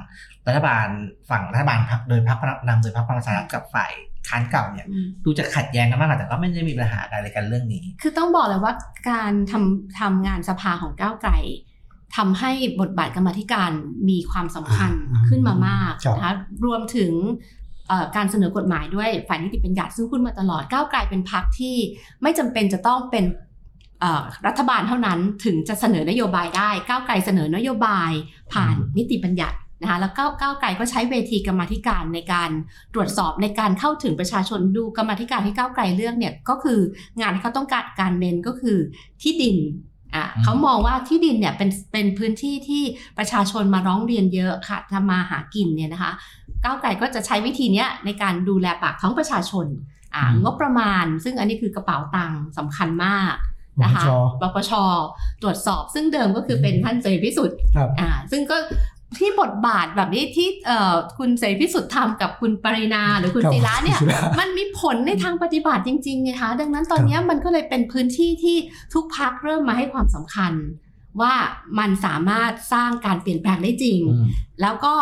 Speaker 1: รัฐบาลฝั่งรัฐบาลพรรคโดยพรรคนำโดยพรรคพลังประชารัฐกับฝ่าย ค้านเก่าเนี่ย
Speaker 3: อืม
Speaker 1: ดูจะขัดแย้งกันมากกว่าแต่ก็ไม่ได้มีปัญหาอะไรกันเรื่องนี้
Speaker 3: คือต้องบอกเลยว่าการทำทำงานสภาของก้าวไกลทำให้บทบาทกรรมาธิการมีความสำคัญ
Speaker 2: อ่า
Speaker 3: ขึ้นมามาก
Speaker 2: ครับ
Speaker 3: นะคะรวมถึงเอ่อการเสนอกฎหมายด้วยฝ่ายนิติบัญญัติซึ่งพูดมาตลอดก้าวไกลเป็นพรรคที่ไม่จำเป็นจะต้องเป็นเอ่อรัฐบาลเท่านั้นถึงจะเสนอนโยบายได้ ก้าวไกลเสนอนโยบายผ่านนิติบัญญัติ นะคะแล้วก้าวก้าวไกลก็ใช้เวทีกรรมาธิการในการตรวจสอบในการเข้าถึงประชาชนดูกรรมาธิการที่ก้าวไกลเลือกเนี่ยก็คืองานที่เขาต้องการการเน้นก็คือที่ดินอะ
Speaker 1: อืม
Speaker 3: เขามองว่าที่ดินเนี่ยเป็นเป็นพื้นที่ที่ประชาชนมาร้องเรียนเยอะค่ะทำมาหากินเนี่ยนะคะก้าวไกลก็จะใช้วิธีเนี้ยในการดูแลปากท้องประชาชนอ่างบประมาณ ซึ่งอันนี้คือกระเป๋าตังค์สำคัญมากนะคะ
Speaker 2: ปปช
Speaker 3: ปปชตรวจสอบซึ่งเดิมก็คือเป็นท่านเสรีพิสุทธิ์
Speaker 2: ครับ
Speaker 3: อ่าซึ่งก็ ที่บทบาทแบบนี้ที่เอ่อคุณเสรีพิสุทธิ์ทำกับคุณปรินาหรือคุณ
Speaker 2: ครับ
Speaker 3: ศิระเนี่ย
Speaker 2: ศิระ
Speaker 3: มันมีผลในทางปฏิบัติจริงๆไงคะดังนั้นตอนเนี้ยมันก็เลยเป็นพื้นที่ที่ทุกพักเริ่มมาให้ความสำคัญ ว่ามันสามารถสร้างการเปลี่ยนแปลงได้จริง
Speaker 1: อืม
Speaker 3: แล้วก็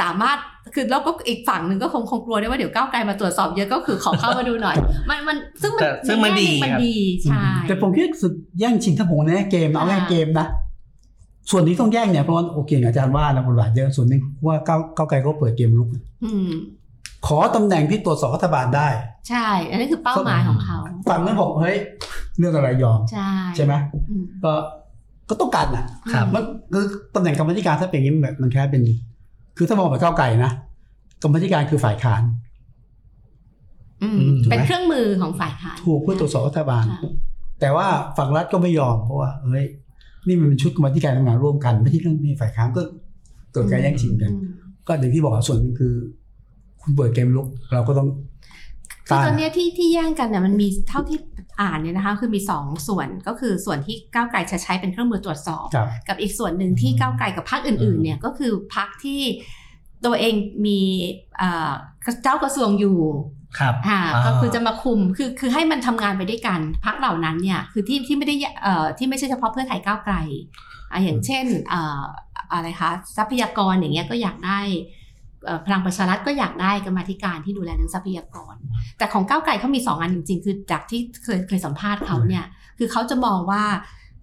Speaker 3: สามารถคือแล้วก็อีกฝั่งหนึ่งก็คงคงกลัวด้วยว่าเดี๋ยวก้าวไกลมาตรวจสอบเยอะก็คือขอเข้ามาดูหน่อย มันมันซึ่งมัน
Speaker 1: แต่ซึ่งมันดี
Speaker 3: ใแง่หงมัน
Speaker 1: ครับ
Speaker 3: ดีใช่
Speaker 2: แต่ผมคิดสึกแย่งชิงถ้าผมในเกมเอาแง่
Speaker 3: อ่า
Speaker 2: เกมนะ ส่วนนี้ต้องแย่งเนี่ยเพราะว่าโอเคอาจารย์ว่านะบทบาทเยอะส่วนหนึงว่าก้าวก้าวไกลก็เปิดเกมลุก
Speaker 3: อืม
Speaker 2: ขอตำแหน่งที่ตรวจสอบรัฐบาลได้
Speaker 3: ใช่ อันนี้คือเป้าหมายของเขา
Speaker 2: ฝั่งนั้นบอกเฮ้ยเรื่องอะไรยอม
Speaker 3: ใช่
Speaker 2: ใช่ไหม
Speaker 3: อืม
Speaker 2: ก็ก็ต้องการน่ะ
Speaker 1: ครับ
Speaker 2: มันคือตำแหน่งกรรมธิการถ้าเป็นอย่างนี้มันแบบมันแค่เป็น คือถ้ามองแบบก้าวไกลนะกรรมธิการคือฝ่ายค้าน
Speaker 3: อืม
Speaker 2: อืมถูกไหม
Speaker 3: เป็นเครื่องมือของฝ่ายค้าน
Speaker 2: ถูกเพื่อตรวจสอบรัฐบาล
Speaker 3: ค่ะ
Speaker 2: แต่ว่าฝั่งรัฐก็ไม่ยอมเพราะว่าเฮ้ย นี่มันเป็นชุดกรรมธิการทำงานร่วมกัน ไม่ใช่เรื่องมีฝ่ายค้านก็เกิดการแย่งชิงกัน
Speaker 3: อืม
Speaker 2: ก็อย่างที่บอกอะส่วนหนึงคือ คุณเปิดเกมลุกเราก็ต้อง
Speaker 3: คือ
Speaker 2: ต้าน
Speaker 3: ตอนเนี้ยที่ที่แย่งกันเนี่ยมันมีเท่าที่อ่านเนี่ยนะคะคือมีสองส่วนก็คือส่วนที่ก้าวไกลจะใช้เป็นเครื่องมือตรวจสอบ
Speaker 2: ครับ
Speaker 3: กับอีกส่วนหนึ่งที่ก้าวไกลกับพรรคอื่นๆเนี่ยก็คือพรรคที่ตัวเองมีเอ่อเจ้ากระทรวงอยู่
Speaker 1: ครับ
Speaker 3: อ่า
Speaker 1: อ่า
Speaker 3: ก็คือจะมาคุมคือคือให้มันทำงานไปด้วยกันพรรคเหล่านั้นเนี่ยคือที่ที่ไม่ได้เอ่อที่ไม่ใช่เฉพาะเพื่อไทยก้าวไกลอ่าอย่างเช่นเอ่ออะไรคะทรัพยากรอย่างเงี้ยก็อยากได้เอ่อพลังประชารัฐก็อยากได้กรรมาธิการที่ดูแลเรื่องทรัพยากร แต่ของก้าวไกลเขามีสองอันจริง ๆ คือจากที่เคยเคยสัมภาษณ์เขาเนี่ย คือเขาจะมองว่า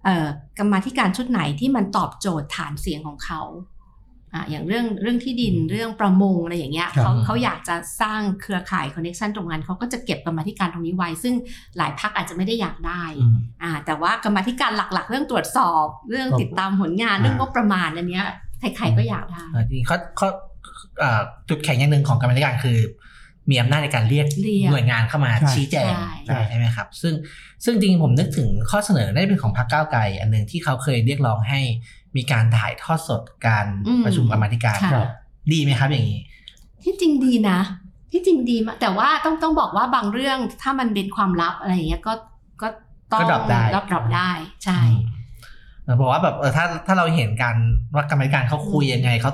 Speaker 3: เอ่อกรรมาธิการชุดไหนที่มันตอบโจทย์ฐานเสียงของเขา อะอย่างเรื่องเรื่องที่ดินเรื่องประมงอะไรอย่างเงี้ย
Speaker 2: ครับ
Speaker 3: เขาเขาอยากจะสร้างเครือข่ายคอนเน t ชันตรงนั้นเขาก็จะเก็บกรรมาธิการตรงนี้ไว้ ซึ่งหลายพักอาจจะไม่ได้อยากได้
Speaker 1: อืม
Speaker 3: อ่าแต่ว่ากรรมาธิการหลักๆ เรื่องตรวจสอบ เรื่องติดตามผลงาน
Speaker 2: อ่า
Speaker 3: เรื่องงบประมาณอันเนี้ยใครๆก็อยากได้
Speaker 1: เออจริงๆเขาเขาเอ่อจุดแข็งอย่างหนึ่งของกรรมธิการคือ มีอำนาจในการเรียก
Speaker 3: เรียก
Speaker 1: หน่วยงานเข้ามา
Speaker 2: ใช่
Speaker 1: ชี้แจง
Speaker 3: ใช่
Speaker 1: ได้ใช่ไหมครับ ซึ่งซึ่งจริงๆผมนึกถึงข้อเสนอได้เป็นของพรรคก้าวไกลอันหนึ่งที่เขาเคยเรียกร้องให้ มีการถ่ายทอดสดการ
Speaker 3: อืม
Speaker 1: ประชุมกรรมาธิการ
Speaker 3: ค่ะ
Speaker 2: ครับ
Speaker 1: ดีไหมครับอย่างนี้
Speaker 3: ที่จริงดีนะ ที่จริงดีมากแต่ว่าต้องต้องบอกว่าบางเรื่องถ้ามันเป็นความลับอะไรอย่างเงี้ยก็ก็ต้อง
Speaker 1: ก็ drop ได้
Speaker 3: รับรับได้ใช่
Speaker 1: เออเพราะว่าแบบเออถ้าถ้าเราเห็นการว่ากรรมธิการเขาคุยยังไงเขา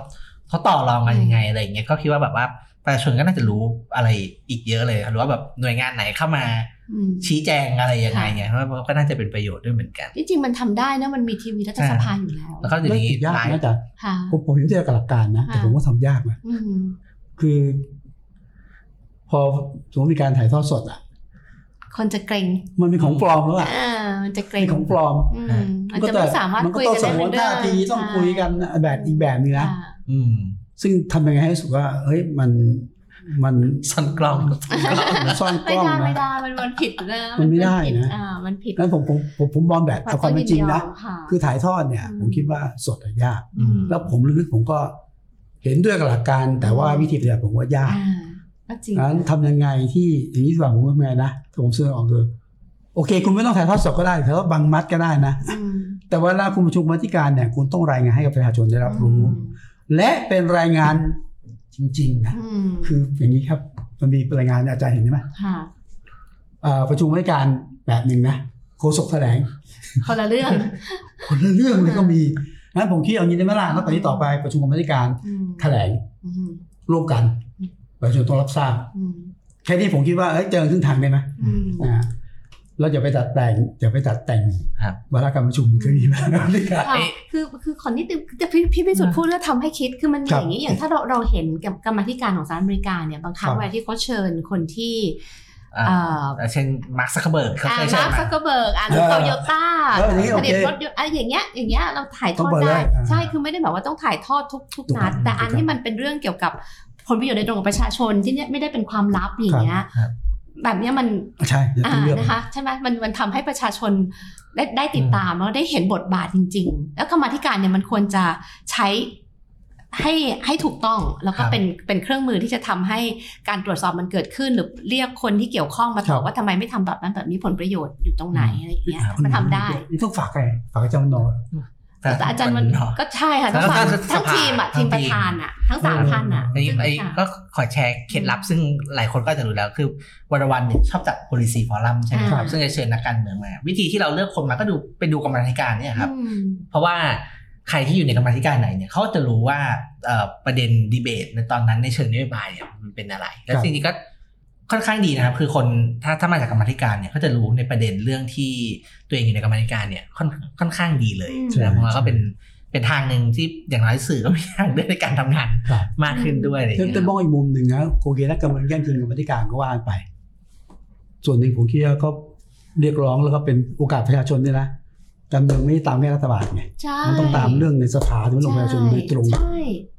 Speaker 1: เขาต่อรองกันยังไงอะไรอย่างเงี้ยก็คิดว่าแบบว่า ประชาชนก็น่าจะรู้อะไรอีกเยอะเลย หรือว่าแบบหน่วยงานไหนเข้ามา
Speaker 3: อืม
Speaker 1: ชี้แจงอะไรยังไงเนี่ยเพราะว่าก็น่าจะเป็นประโยชน์ด้วยเหมือนกัน
Speaker 3: ที่จริงมันทำได้นะมันมีทีวีรัฐสภาอยู่แล้ว
Speaker 1: แล้วก็เดี๋ยวนี้
Speaker 2: ยาก
Speaker 1: ไล
Speaker 2: นะ
Speaker 1: ฟ์
Speaker 2: แต่
Speaker 3: ค่ะ
Speaker 2: ผมผมยังเจอกับหลักการนะ แต่
Speaker 3: ค่ะ
Speaker 2: ผมว่าทำยากนะ
Speaker 3: อืม
Speaker 2: คือ พอสมมติมีการถ่ายทอดสดอะ
Speaker 3: คนจะเกรง
Speaker 2: มันเป็นของปลอมแล้วอะ
Speaker 3: อ่ามันจะเกร
Speaker 2: เป็
Speaker 3: ง
Speaker 2: นของปลอม
Speaker 3: อืมมันจะไม่สามารถ
Speaker 2: มันก็
Speaker 3: คุย
Speaker 2: ต้อง
Speaker 3: กัน
Speaker 2: ส
Speaker 3: ได้
Speaker 2: ง
Speaker 3: เห
Speaker 2: ว
Speaker 3: มือนนเดิ
Speaker 2: ท่ามทีต้อง
Speaker 3: ใช่
Speaker 2: คุยกันแบบอีกแบบนึงนะ
Speaker 3: ค่ะ
Speaker 1: อืม
Speaker 2: ซึ่งทำยังไงให้รู้สึกว่าเฮ้ยมันมัน
Speaker 1: ซ่อนกล้อง
Speaker 2: มันซ่อนก
Speaker 3: ไม่
Speaker 2: ล้อง
Speaker 3: ได้ไม่
Speaker 2: นะ
Speaker 3: ได้มันมันผิดนะ
Speaker 2: มันไม่ได้
Speaker 3: ผิ
Speaker 2: นะ
Speaker 3: อ่ามันผิด
Speaker 2: งั้นผมผมผมผมมองแบบเอาความเป็นจริงนะ
Speaker 3: ยิยอมค่ะ
Speaker 2: คือถ่ายทอดเนี่ย
Speaker 3: อืม
Speaker 2: ผมคิดว่าสดอะยาก
Speaker 1: อืม
Speaker 2: แล้วผมลึกๆผมก็เห็นด้วยกับหลักการ แต่ว่าวิธีปฏิบัติผมว่ายาก
Speaker 3: อ่าก็จริง
Speaker 2: งั้นทำยังไงที่อย่างนี้ดีกว่าผมทำไงนะถ้าผมเสนอออกคือโอเค คุณไม่ต้องถ่ายทอดสดก็ได้ถ่ายทอดบางมัดก็ได้นะ
Speaker 3: อืม
Speaker 2: แต่เวลาคุณประชุมกรรมาธิการเนี่ยคุณต้องรายงานให้กับประชาชนได้รับรู้ และเป็นรายงานจริงๆนะ
Speaker 3: อืม
Speaker 2: คืออย่างนี้ครับมันมีรายงานอาจารย์เห็นไหม
Speaker 3: ค่ะ
Speaker 2: เอ่อประชุมกรรมาธิการแบบหนึ่งนะโฆษกแถลง
Speaker 3: คนละเรื่อง
Speaker 2: คนละเรื่องเลยก็มีงั้นผมคิดเอางี้ได้ไหมล่ะแล้วตอนนี้ต่อไปประชุมกรรมาธิการ
Speaker 3: อืม
Speaker 2: แถลง
Speaker 3: อืม
Speaker 2: ร่วมกันประชาชนต้องรับทราบ
Speaker 3: อืม
Speaker 2: แค่นี้ผมคิดว่าเอ้ยเจอครึ่งทางได้ไหม
Speaker 3: อืม
Speaker 2: นะฮะแล้วอย่าไปตัดแต่งอย่าไปตัดแต่ง
Speaker 1: ครับ
Speaker 2: วาระการประชุมมันเคยมีมาแล้วนี่ครับ
Speaker 3: ค่ะคือคือขอนิดนึงแต่พี่พี่พิสุทธิ์พูดแล้วทำให้คิดคือมันมี
Speaker 2: ครับ
Speaker 3: อย่างนี้อย่างถ้าเราเราเห็นกับกรรมาธิการของสหรัฐอเมริกาเนี่ยบางครั้ง
Speaker 2: ครับ
Speaker 3: เวลาที่เขาเชิญคนที่
Speaker 1: อ่า
Speaker 3: เอ่อ
Speaker 1: เช่นมาร์คซักเคเบิร์กเขา
Speaker 3: อ่า
Speaker 1: เคยใช่
Speaker 3: มาร์ค
Speaker 1: ไหม
Speaker 3: ซักเกอร์เบิร์กอ่า
Speaker 2: เออ
Speaker 3: โตโยต้า
Speaker 2: เอออย่างนี้โอ
Speaker 3: ผ
Speaker 2: เค
Speaker 3: ลิตรถยนต์อะไรอย่างเงี้ยอย่างเงี้ยเราถ่ายท
Speaker 2: ต้
Speaker 3: อ
Speaker 2: อง
Speaker 3: ด
Speaker 2: เปิด
Speaker 3: ได้
Speaker 2: เลยอ่า
Speaker 3: ใช่คือไม่ได้แบบว่าต้องถ่ายทอดทุกทุก
Speaker 2: ถูก
Speaker 3: นัด
Speaker 2: ต้อง
Speaker 3: แต่อัน
Speaker 2: ถูกต้อง
Speaker 3: ที่มันเป็นเรื่องเกี่ยวกับผลประโยชน์ในตรงกับประชาชนที่เนี่ยไม่ได้เป็นความลับอย่างเงี้ย
Speaker 1: ครับ
Speaker 3: แบบเนี้ยมัน
Speaker 2: ใช่เดี๋ยว
Speaker 3: อ่า
Speaker 2: ต้องเลือก
Speaker 3: นะคะใช่ไหมมันมันทำให้ประชาชนได้ได้ติดตามแล้วได้เห็นบทบาทจริง ๆ แล้วกรรมาธิการเนี่ยมันควรจะใช้ให้ให้ถูกต้องแล้วก็
Speaker 1: ครับ
Speaker 3: เป็นเป็นเครื่องมือที่จะทำให้การตรวจสอบมันเกิดขึ้น หรือเรียกคนที่เกี่ยวข้องมาตอบว่าทำไมไม่ทำแบบนั้นแบบนี้ผลประโยชน์อยู่ตรงไหนอะไรอย่างเงี้ยมันทำได้
Speaker 2: นี่ต้องฝากใครฝากอาจารย์มโน
Speaker 3: แต่อาจารย์มัน
Speaker 1: เนาะ
Speaker 3: ก็ใช่ค่ะ
Speaker 1: แล้
Speaker 3: ทั้
Speaker 1: ว
Speaker 3: ง
Speaker 1: ก็
Speaker 3: สาม
Speaker 1: สภา
Speaker 3: ทั้งทีมอะ
Speaker 1: ทั้
Speaker 3: ที
Speaker 1: ง
Speaker 3: ม
Speaker 1: ทีม
Speaker 3: ประธานอะทั้งสามท่านอะ
Speaker 1: ไอ้ไอ้
Speaker 3: ค่ะ
Speaker 1: ก็ขอแชร์เคล็ดลับซึ่งหลายคนก็จะรู้แล้วคือวันวันเนี่ยชอบจัด policy forum ใช่ไหมครับ
Speaker 3: อ่า
Speaker 1: ซึ่งจะเชิญนักการเมืองมา วิธีที่เราเลือกคนมาก็ดูไปดูกรรมาธิการเนี่ยครับ
Speaker 3: อืม
Speaker 1: เพราะว่าใครที่อยู่ในกรรมาธิการไหนเนี่ยเขาจะรู้ว่าเอ่อประเด็นดีเบตในตอนนั้นในเชิงนโยบายเนี่ยมันเป็นอะไร และ
Speaker 2: ครับ
Speaker 1: สิ่งนี้ก็ ค่อนข้างดีนะครับ คือคนถ้าถ้ามาจากกรรมาธิการเนี่ยก็จะรู้ในประเด็นเรื่องที่ตัวเองอยู่ในกรรมาธิการเนี่ยค่อนค่อนข้างดีเลย
Speaker 3: อืม
Speaker 1: นะเพราะว่าก็เป็นเป็นทางหนึ่งที่อย่างน้อยสื่อก็มีทางเลือกในการทำงาน
Speaker 2: ครับ
Speaker 1: มากขึ้นด้วยอะไรอย่าง
Speaker 2: แต่
Speaker 1: เงี้ย
Speaker 2: แต่มองอีกมุมหนึ่งนะโอเคนักการเมืองแย่งชิงกรรมาธิการก็ว่าไป ส่วนหนึ่งผมคิดว่าก็เรียกร้องแล้วก็เป็นโอกาสประชาชนด้วยนะ การเมืองไม่ได้ตามแค่รัฐบาลไง
Speaker 3: ใช่
Speaker 2: มันต้องตามเรื่องในสภาที่มันลงประชาชนโดยตรง
Speaker 3: ใช่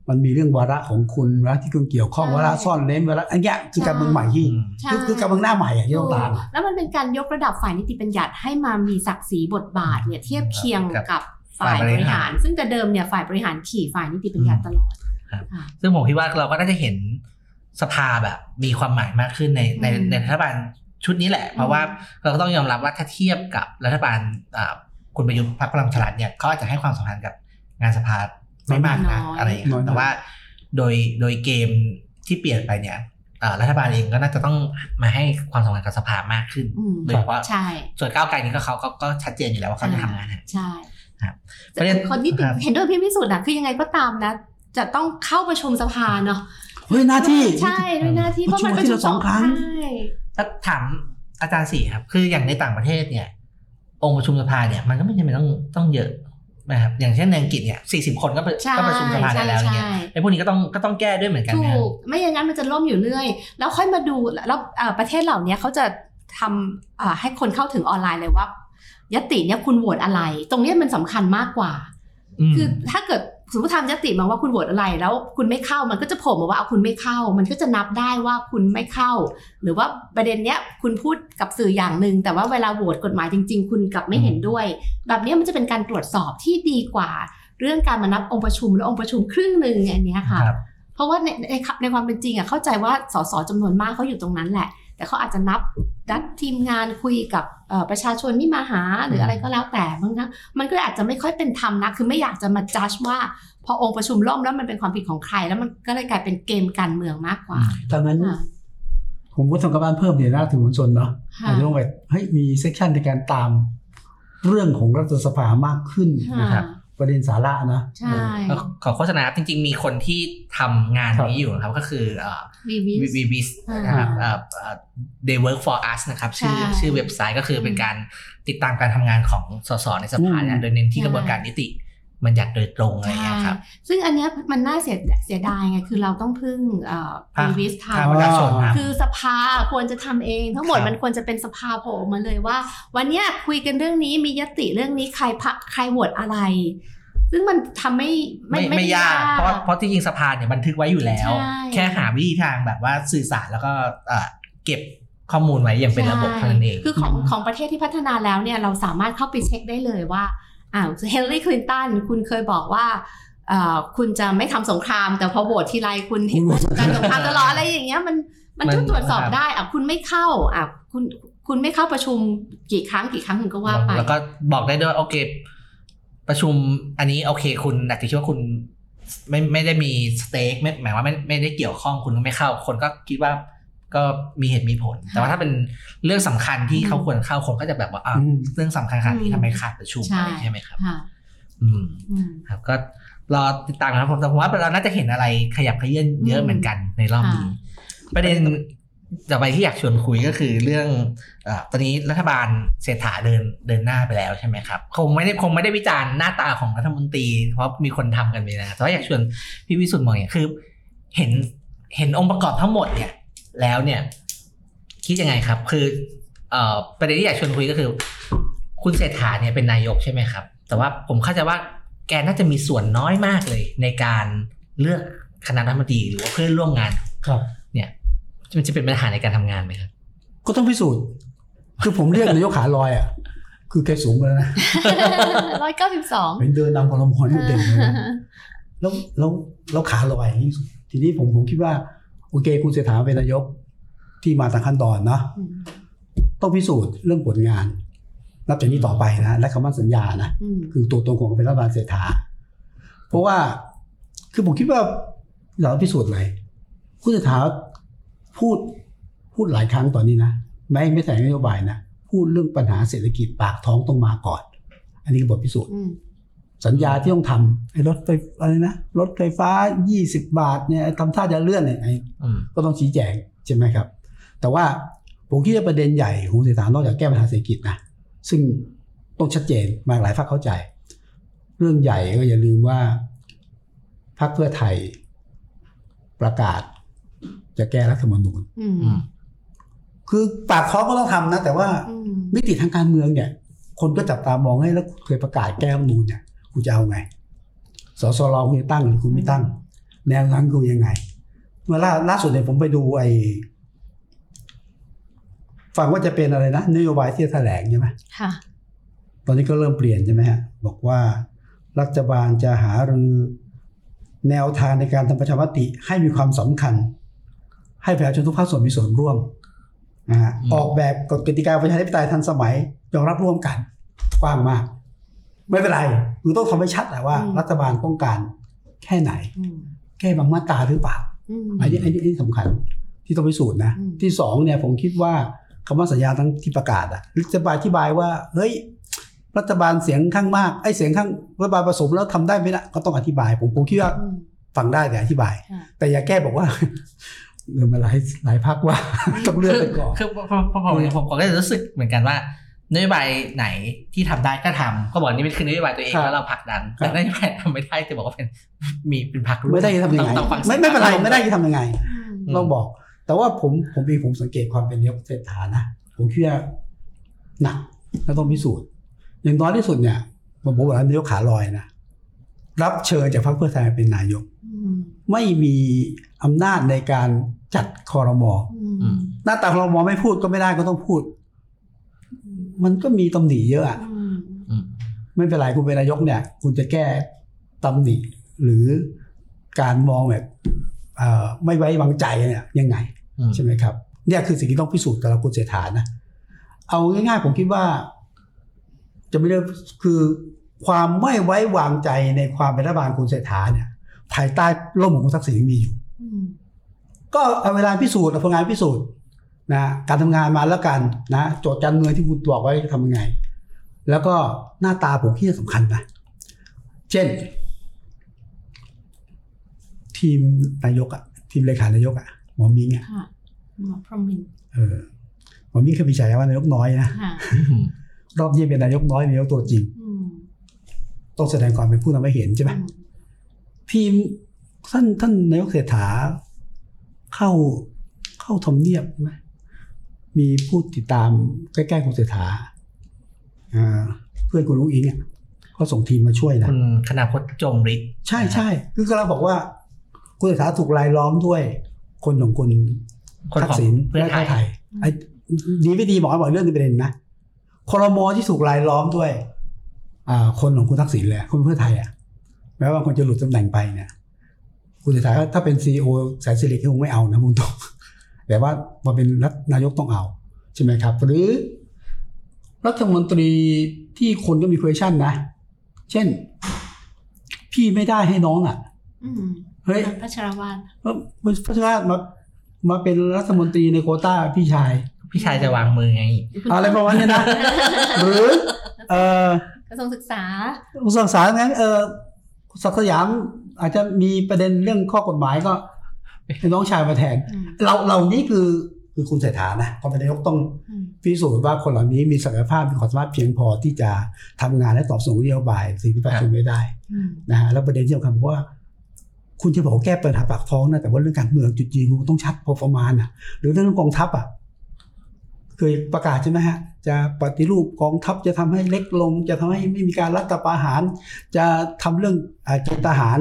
Speaker 2: มันมีเรื่องวาระของคุณวาระที่คุณเกี่ยวข้อง
Speaker 3: ใช่
Speaker 2: วาระซ่อนเล้นวาระอันเนี้ยคือการเมืองใหม่ที่
Speaker 1: อืม
Speaker 3: ใช่
Speaker 2: คือคือการเมืองหน้าใหม่อะที่ต้องตาม
Speaker 3: ถูกแล้วมันเป็นการยกระดับฝ่ายนิติบัญญัติให้มามีศักดิ์ศรีบทบาทเนี่ยเทียบเคียง
Speaker 1: ครับ
Speaker 3: กับฝ่าย
Speaker 1: ฝ่าย
Speaker 3: บบ
Speaker 1: ริ
Speaker 3: ริ
Speaker 1: หา
Speaker 3: หารรซึ่งแต่เดิมเนี่ยฝ่ายบริหารขี่ฝ่ายนิติบัญญัติตลอด
Speaker 1: ครับ
Speaker 3: ค่ะ
Speaker 1: ซึ่งผมคิดว่าเราก็น่าจะเห็นสภาแบบมีความหมายมากขึ้นในใน
Speaker 3: อืม
Speaker 1: ในรัฐบาลชุดนี้แหละ เพราะว่าเราก็ต้องยอมรับว่าถ้าเทียบกับรัฐบาลอ่า คุณประยุทธ์พรรคพลังประชารัฐเนี่ยเขาอาจจะให้ความสำคัญกับงานสภาไม่มากนะ
Speaker 3: น้อย
Speaker 1: อะไรอย่างเงี้
Speaker 2: น้อย
Speaker 1: ยแต่ว่าโดยโดยเกมที่เปลี่ยนไปเนี่ยอ่ารัฐบาลเองก็น่าจะต้องมาให้ความสำคัญกับสภามากขึ้น
Speaker 3: อืม
Speaker 1: โดยเฉพาะ
Speaker 3: ใช่
Speaker 1: ส่วนก้าวไกลนี่ก็เขาก็ก็ชัดเจนอยู่แล้วว่าเขาจะทำงานให้
Speaker 3: ใช่
Speaker 1: ครับ
Speaker 3: แต่คนที่ติด
Speaker 1: ครับ
Speaker 3: เห็นด้วยพี่พิสุทธิ์นะคือยังไงก็ตามนะ จะต้องเข้าประชุมสภาเนาะ
Speaker 2: เฮ้ยหน้าที่
Speaker 3: ใช่ด้วยหน้าที่
Speaker 2: ประชุม
Speaker 3: เพราะมัน
Speaker 2: ที่ละสองครั้ง
Speaker 3: ใช่
Speaker 1: ถ้าถามอาจารย์สี่ครับ คืออย่างในต่างประเทศเนี่ย องค์ประชุมสภาเนี่ยมันก็ไม่จำเป็นต้องต้องเยอะนะครับอย่างเช่นในอังกฤษเนี่ยสี่สิบคนก็ไป
Speaker 3: ใช่
Speaker 1: ก็ประชุมสภาได้แล้วอย่างเงี้ย
Speaker 3: ใช่
Speaker 1: ไอ้พวกนี้ก็ต้องก็ต้องแก้ด้วยเหมือนกัน
Speaker 3: ถู
Speaker 1: นะครับ
Speaker 3: กไม่อย่างนั้นมันจะล่มอยู่เรื่อย แล้วค่อยมาดูแล้วเอ่อประเทศเหล่านี้เขาจะทำอ่าให้คนเข้าถึงออนไลน์เลยว่ายติเนี่ยคุณโหวตอะไร ตรงเนี้ยมันสำคัญมากกว่า
Speaker 1: ม
Speaker 3: คือถ้าเกิด สมมติทำยติมาว่าคุณโหวตอะไรแล้วคุณไม่เข้ามันก็จะโผล่มาว่าเอาคุณไม่เข้า มันก็จะนับได้ว่าคุณไม่เข้า หรือว่าประเด็นเนี้ยคุณพูดกับสื่ออย่างหนึ่งแต่ว่าเวลาโหวตกฎหมายจริง ๆ คุณกลับไม่เห็นด้วย แบบเนี้ยมันจะเป็นการตรวจสอบที่ดีกว่า เรื่องการมานับองค์ประชุมและองค์ประชุมครึ่งหนึ่งอันเนี้ยค่ะ
Speaker 1: ครับ
Speaker 3: เพราะว่าในในในความเป็นจริงอะเข้าใจว่าสสจำนวนมากเขาอยู่ตรงนั้นแหละ แต่เขาอาจจะนับดัดทีมงานคุยกับเอ่อประชาชนที่มาหาหรืออะไรก็แล้วแต่บางครั้งมันก็เลยอาจจะไม่ค่อยเป็นธรรมนะคือไม่อยากจะมาจัดว่า พอองค์ประชุมล่มแล้วมันเป็นความผิดของใคร แล้วมันก็เลยกลายเป็นเกมการเมืองมากกว่า
Speaker 2: ดังนั้น
Speaker 3: ค่ะ
Speaker 2: ผมก็ทำกับบ้านเพิ่มเนี่ยหน้าถึงมวลชนเนาะ
Speaker 3: ค่ะ
Speaker 2: อาจจะต้องไปเฮ้ยมีเซกชันในการตามเรื่องของรัฐสภามากขึ้น
Speaker 3: ค่ะ
Speaker 2: นะครับเว ประเด็นสาระนะ
Speaker 3: ใช่
Speaker 1: ก็ขอโฆษณาครับจริง ๆ มีคนที่ทำงาน
Speaker 2: ครับ
Speaker 1: นี้อยู่นะครับก็คือเอ่อ
Speaker 3: วีวิส
Speaker 1: วีวิส
Speaker 3: อ่าน
Speaker 1: นะครับเอ่อเอ่อ they work for us นะครับ ชื่อ
Speaker 3: ใช่
Speaker 1: ชื่อเว็บไซต์ก็คือเป็นการติดตามการทำงานของสสในสภาเนี่ยโดยเน้นที่กระบวนการนิติบัญญัติโดยตรงอะไรอย่างเงี้ยครับ
Speaker 3: ซึ่งอันเนี้ยมันน่าเสียเสียดายไง คือเราต้องพึ่งเอ่อ
Speaker 1: ภาค
Speaker 3: วีวิส
Speaker 1: ภาค
Speaker 3: ทำ
Speaker 1: ประชาชนครับ
Speaker 3: คือสภาควรจะทำเอง ทั้งหมด
Speaker 1: ครับ
Speaker 3: มันควรจะเป็นสภาโผล่ออกมาเลยว่า วันเนี้ยคุยกันเรื่องนี้มียติเรื่องนี้ใครพะใครโหวตอะไร ซึ่งมันทำไม่
Speaker 1: ไม่
Speaker 3: ไม่
Speaker 1: ไม่ยากเพราะเพราะที่จริงสภาเนี่ยบันทึกไว้อยู่แล้ว
Speaker 3: ใช่
Speaker 1: แค่หาวิธีทางแบบว่าสื่อสารแล้วก็เอ่อเก็บข้อมูลไว้อย่างเป็นระบบเท่านั้นเอง
Speaker 3: คือของ
Speaker 2: อืม
Speaker 3: ของประเทศที่พัฒนาแล้วเนี่ยเราสามารถเข้าไปเช็คได้เลยว่าอ้าวเฮลลี่คลินตันคุณเคยบอกว่าเอ่อคุณจะไม่ทำสงคราม แต่พอโหวตทีไรคุณเห็นการสงครามตลอดอะไรอย่างเงี้ยมันมัน
Speaker 1: มัน
Speaker 3: ก็ตรวจสอบ
Speaker 1: ครับ
Speaker 3: ได้อะคุณไม่เข้าอะคุณคุณไม่เข้าประชุมกี่ครั้งกี่ครั้งคุณก็ว่าไป
Speaker 1: แล้วก็บอกได้ด้วยว่าโอเค ประชุมอันนี้โอเค คุณอาจจะคิดว่าคุณไม่ไม่ได้มีสเต็กไม่หมายว่าไม่ไม่ได้เกี่ยวข้องคุณก็ไม่เข้า คนก็คิดว่าก็มีเหตุมีผล แต่ว่าถ้าเป็นเรื่องสำคัญที่
Speaker 3: อืม
Speaker 1: เขาควรเข้าคนก็จะแบบว่าอะ
Speaker 2: อืม
Speaker 1: เรื่องสำคัญขนาดนี้ทำไมขาดประชุม
Speaker 3: ใช่
Speaker 1: อะไรใช่ไหมครับ
Speaker 3: ค่ะ
Speaker 1: อืม
Speaker 3: อืม
Speaker 1: ครับก็รอติดตามนะครับผมแต่ผมว่าเราน่าจะเห็นอะไรขยับขยื่นเยอะเหมือนกันในรอบนี้
Speaker 3: ค่ะ
Speaker 1: ประเด็น ต่อไปที่อยากชวนคุยก็คือเรื่องอตอนนี้รัฐบาลเศรษฐาเดินเดินหน้าไปแล้วใช่ไหมครับ คงไม่ได้คงไม่ได้วิจารณ์หน้าตาของรัฐมนตรี เพราะมีคนทำกันไปนะแต่ว่าอยากชวนพี่วิสุทธ์มองอย่างคือ เห็นเห็นองค์ประกอบทั้งหมดเนี่ย แล้วเนี่ย คิดยังไงครับ คือเอประเด็นที่อยากชวนคุยก็คือ คุณเศรษฐาเนี่ยเป็นนายกใช่ไหมครับ แต่ว่าผมเข้าใจว่าแกน่าจะมีส่วนน้อยมากเลย ในการเลือกคณะรัฐมนตรีหรือว่าเพื่อนร่วมงาน
Speaker 2: ครับ
Speaker 1: มันจะเป็นปัญหาในการทำงานไหมครับ
Speaker 2: ก็ต้องพิสูจน์ คือผมเรียกนายกขาลอยอะ คือแกสูงไปแล้วนะ
Speaker 3: ร้อยเก้าสิบสอง
Speaker 2: เป็นเดินนำพลมอนี่เด่นเลยนะแล้วแล้วแล้วขาลอยอย่างนี้สุดทีนี้ผมผมคิดว่า โอเคคุณเศรษฐาเป็นนายกที่มาตามขั้นตอนเนาะต้องพิสูจน์เรื่องผลงาน นับจากนี้ต่อไปนะ และคำมั่นสัญญานะ
Speaker 3: อืม
Speaker 2: คือตัวตนของเป็นรัฐบาลเศรษฐา เพราะว่าคือผมคิดว่าเราพิสูจน์อะไรคุณเศรษฐา พูดพูดหลายครั้งตอนนี้นะ ไม่ไม่แถลงนโยบายนะ พูดเรื่องปัญหาเศรษฐกิจปากท้องต้องมาก่อน อันนี้คือบทพิสูจน์
Speaker 3: อืม
Speaker 2: สัญญาที่ต้องทำไอ้รถไฟอะไรนะรถไฟฟ้า 20 บาทเนี่ยทำท่าจะเลื่อนเนี่ยไอ้
Speaker 1: อืม
Speaker 2: ก็ต้องชี้แจงใช่ไหมครับ แต่ว่าผมคิดว่าประเด็นใหญ่ของเศรษฐานอกจากแก้ปัญหาเศรษฐกิจนะซึ่งต้องชัดเจนมาหลายภาคเข้าใจ เรื่องใหญ่ก็อย่าลืมว่าพรรคเพื่อไทยประกาศ จะแก้รัฐธรรมนูญ
Speaker 3: อืม
Speaker 1: อืม
Speaker 2: คือปากท้องก็ต้องทำนะ แต่ว่า
Speaker 3: อืม
Speaker 2: มิติทางการเมืองเนี่ย คนก็จับตามองให้แล้วเคยประกาศแก้รัฐธรรมนูญเนี่ยคุณจะเอาไงสสรคุณจะตั้งหรือคุณไม่ตั้ง แนวทางคือยังไง เมื่อล่าล่าสุดเนี่ยผมไปดูไอ้ฟังว่าจะเป็นอะไรนะนโยบายที่จะแถลงใช่ไหม
Speaker 3: ค่ะ
Speaker 2: ตอนนี้ก็เริ่มเปลี่ยนใช่ไหมฮะ บอกว่ารัฐบาลจะหารือแนวทางในการทำประชามติให้มีความสำคัญ ให้ประชาชนทุกภาคส่วนมีส่วนร่วมนะฮะ
Speaker 1: อืม
Speaker 2: ออกแบบกฎกติกาประชาธิปไตยทันสมัยยอมรับร่วมกันกว้างมาก ไม่เป็นไรคือต้องทำให้ชัดแหละว่า
Speaker 3: อืม
Speaker 2: รัฐบาลต้องการแค่ไหน
Speaker 3: อืม
Speaker 2: แก้บางมาตราหรือเปล่า
Speaker 3: อืม
Speaker 2: อันนี้อันนี้อันนี้สำคัญที่ต้องพิสูจน์นะ
Speaker 3: อืม
Speaker 2: ที่สองเนี่ยผมคิดว่าคำว่าสัญญาทั้งที่ประกาศอะจะอธิบายว่าเฮ้ยรัฐบาลเสียงข้างมากไอ้เสียงข้างรัฐบาลผสมแล้วทำได้ไหมนะก็ต้องอธิบาย ผมผมคิดว่า
Speaker 3: อืม
Speaker 2: ฟังได้แต่อธิบาย
Speaker 3: ค่ะ
Speaker 2: แต่อย่าแก้บอกว่า เงินมาหลายหลายพักว่าต้องเลือกไปก่อน
Speaker 1: คือคือพอพอผมผมผมก็จะรู้สึกเหมือนกันว่านโยบายไหนที่ทำได้ก็ทำก็บอกนี่เป็นคือนโยบายตัวเอง
Speaker 2: ครับ
Speaker 1: แล้วเราผลักดัน
Speaker 2: ครั
Speaker 1: แต่
Speaker 2: บ
Speaker 1: นโยบายทำไม่ได้จะบอกว่าเป็นมีเป็นพรรคร่ว
Speaker 2: ไม่ได้จะทำยังไง
Speaker 1: ต้องฟัง
Speaker 2: ไม่ไม่เป็นไรไม่ได้จะทำยังไง
Speaker 3: อืม
Speaker 1: อืม
Speaker 2: ต้องบอก แต่ว่าผมผมเองผมสังเกตความเป็นนายกเศรษฐานะผมคิดว่าหนักและต้องพิสูจน์อย่างน้อยที่สุดเนี่ยผมบอกว่านายกขาลอยนะรับเชิญจากพรรคเพื่อไทยเป็นนายก
Speaker 3: อืม
Speaker 2: ไม่มีอำนาจในการจัดคอรมอ
Speaker 3: อืม
Speaker 1: อืม
Speaker 2: หน้าตาคอรมอไม่พูดก็ไม่ได้ก็ต้องพูด มันก็มีตำหนิเยอะอะ
Speaker 3: อืม
Speaker 1: อืม
Speaker 2: ไม่เป็นไรคุณเป็นนายกเนี่ย คุณจะแก้ตำหนิ หรือการมองแบบเอ่อไม่ไว้วางใจเนี่ยยังไง
Speaker 1: อืม
Speaker 2: ใช่ไหมครับ เนี่ยคือสิ่งที่ต้องพิสูจน์กับเราคุณเศรษฐานะ เอาง่ายๆผมคิดว่า จะไม่เรียกคือความไม่ไว้วางใจในความเป็นรัฐบาลคุณเศรษฐาเนี่ย ภายใต้ร่มของคุณทักษิณมีอยู่
Speaker 3: อืม
Speaker 2: ก็เอาเวลาพิสูจน์เอาผลงานพิสูจน์นะการทำงานมาแล้วกันนะโจทย์การเมืองที่คุณบอกไว้จะทำยังไง แล้วก็หน้าตาผมคิดว่าสำคัญนะเช่น ทีมนายกอะทีมเลขานายกอะหมอมิงอะ
Speaker 3: ค่ะหมอพรหมินทร์
Speaker 2: เออหมอมิงเคยมีฉายาว่านายกน้อยนะ
Speaker 3: ค่ะ
Speaker 2: รอบนี้เป็นนายกน้อยนายกตัวจริง
Speaker 3: อืม
Speaker 2: ต้องแสดงความเป็นผู้นำให้เห็นใช่ไหม
Speaker 3: อืม
Speaker 2: ทีมท่านท่านนายกเศรษฐาเข้าเข้าทำเนียบไหมมีผู้ติดตามใกล้ๆคุณเศรษฐาอ่าเพื่อนคุณลุงอิงอะก็ส่งทีมมาช่วยนะ
Speaker 1: คุณคณะพจน์จงฤทธิ์
Speaker 2: ใช่ใช่คือกำลังบอกว่า คุณเศรษฐาถูกรายล้อมด้วย คนของคุณ
Speaker 1: คน
Speaker 2: ทัก
Speaker 1: ของ
Speaker 2: ษิณ
Speaker 1: เพื่อ
Speaker 2: และ
Speaker 1: ไท
Speaker 2: ไท
Speaker 1: ย
Speaker 2: ยไทยไอ้ดีไม่ดีบอกให้บอกเรื่องนี้ประเด็นนะคอรมอที่ถูกรายล้อมด้วย อ่า คนของคุณทักษิณเลยคนเพื่อไทยอะแม้ว่าคนจะหลุดตำแหน่งไปเนี่ยคุณเศรษฐาถ้าเป็นซีอแสนสิริก็คงไม่เอานะมุงตรงแต่ว่ามาเป็นรัฐนายกต้องเอา ใช่ไหมครับ หรือรัฐมนตรีที่คนก็มี question นะ เช่น พี่ไม่ได้ให้น้องอะ
Speaker 3: อืม
Speaker 2: เฮ้ย
Speaker 3: พัชรวาล
Speaker 2: เอ้ามันพระราชมามาเป็นรัฐมนตรีในโควต้าพี่ชาย
Speaker 1: พี่ชายจะวางมือไง
Speaker 2: อะไรประมาณนี้นะหรือ เออก
Speaker 3: ระทรวงศึกษา
Speaker 2: อุตสาหกรรมนั้นเออ ศักดิ์สยามอาจจะมีประเด็นเรื่องข้อกฎหมายก็ให้น้องชายมาแทน
Speaker 3: อืม
Speaker 2: เราเรานี่คือคือคุณเศรษฐานะพอเป็นนายกต้อง
Speaker 3: อืม
Speaker 2: พิสูจน์ว่าคนเหล่านี้มีศักยภาพมีความสามารถเพียงพอที่จะทำงานและตอบสนองนโยบายสิ่งที่ประชาชนไม่ได้
Speaker 3: อืม
Speaker 2: นะฮะแล้วประเด็นที่สำคัญว่า คุณจะบอกว่าแก้ปัญหาปากท้องนะแต่ว่าเรื่องการเมืองจุดยืนคุณต้องชัดพอประมาณอะ หรือเรื่องกองทัพอะ เคยประกาศใช่ไหมฮะ จะปฏิรูปกองทัพจะทำให้เล็กลง จะทำให้ไม่มีการรัฐประหาร จะทำเรื่องอาเกณฑ์ทหาร